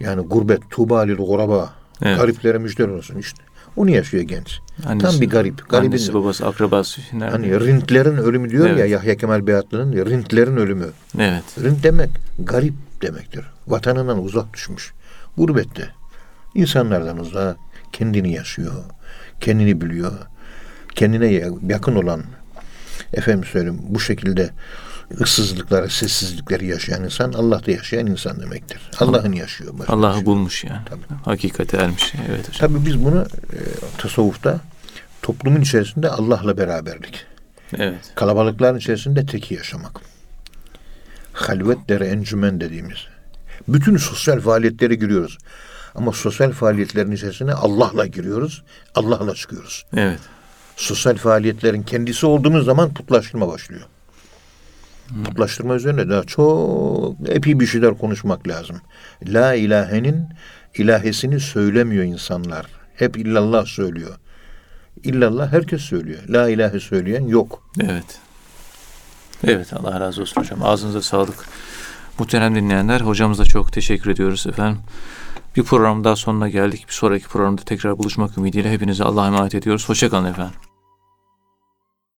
yani gurbet, tuğbalil guraba, Evet. gariplere müjdeler olsun işte. Onu yaşıyor genç. Annesi- Tam bir garip. Garibin, Annesi babası akrabası. Nerede? hani rintlerin ölümü diyor ya Evet. Yahya Kemal Beyatlı'nın rintlerin ölümü. Evet. Rint demek garip demektir. Vatanından uzak düşmüş. Gurbette. İnsanlardan uzak. Kendini yaşıyor. Kendini biliyor. Kendine ya- yakın olan efendim söyleyeyim bu şekilde ıssızlıkları, sessizlikleri yaşayan insan Allah'ta yaşayan insan demektir. Allah'ın yaşıyor. Allah'ı şey. bulmuş yani. Hakikate ermiş. Evet hocam. Tabii biz bunu e, tasavvufta toplumun içerisinde Allah'la beraberlik. Evet. Kalabalıkların içerisinde teki yaşamak. Halvet dere encümen dediğimiz. Bütün sosyal faaliyetlere giriyoruz. Ama sosyal faaliyetlerin içerisine Allah'la giriyoruz. Allah'la çıkıyoruz. Evet. Sosyal faaliyetlerin kendisi olduğumuz zaman putlaştırma başlıyor. Putlaştırma üzerine daha çok epey bir şeyler konuşmak lazım. La ilahenin ilahesini söylemiyor insanlar. Hep illallah söylüyor. İllallah herkes söylüyor. La ilahe söyleyen yok. Evet. Evet Allah razı olsun hocam. Ağzınıza sağlık. Muhterem dinleyenler hocamıza çok teşekkür ediyoruz efendim. Bir program daha sonuna geldik. Bir sonraki programda tekrar buluşmak ümidiyle hepinize Allah'a emanet ediyoruz. Hoşçakalın efendim.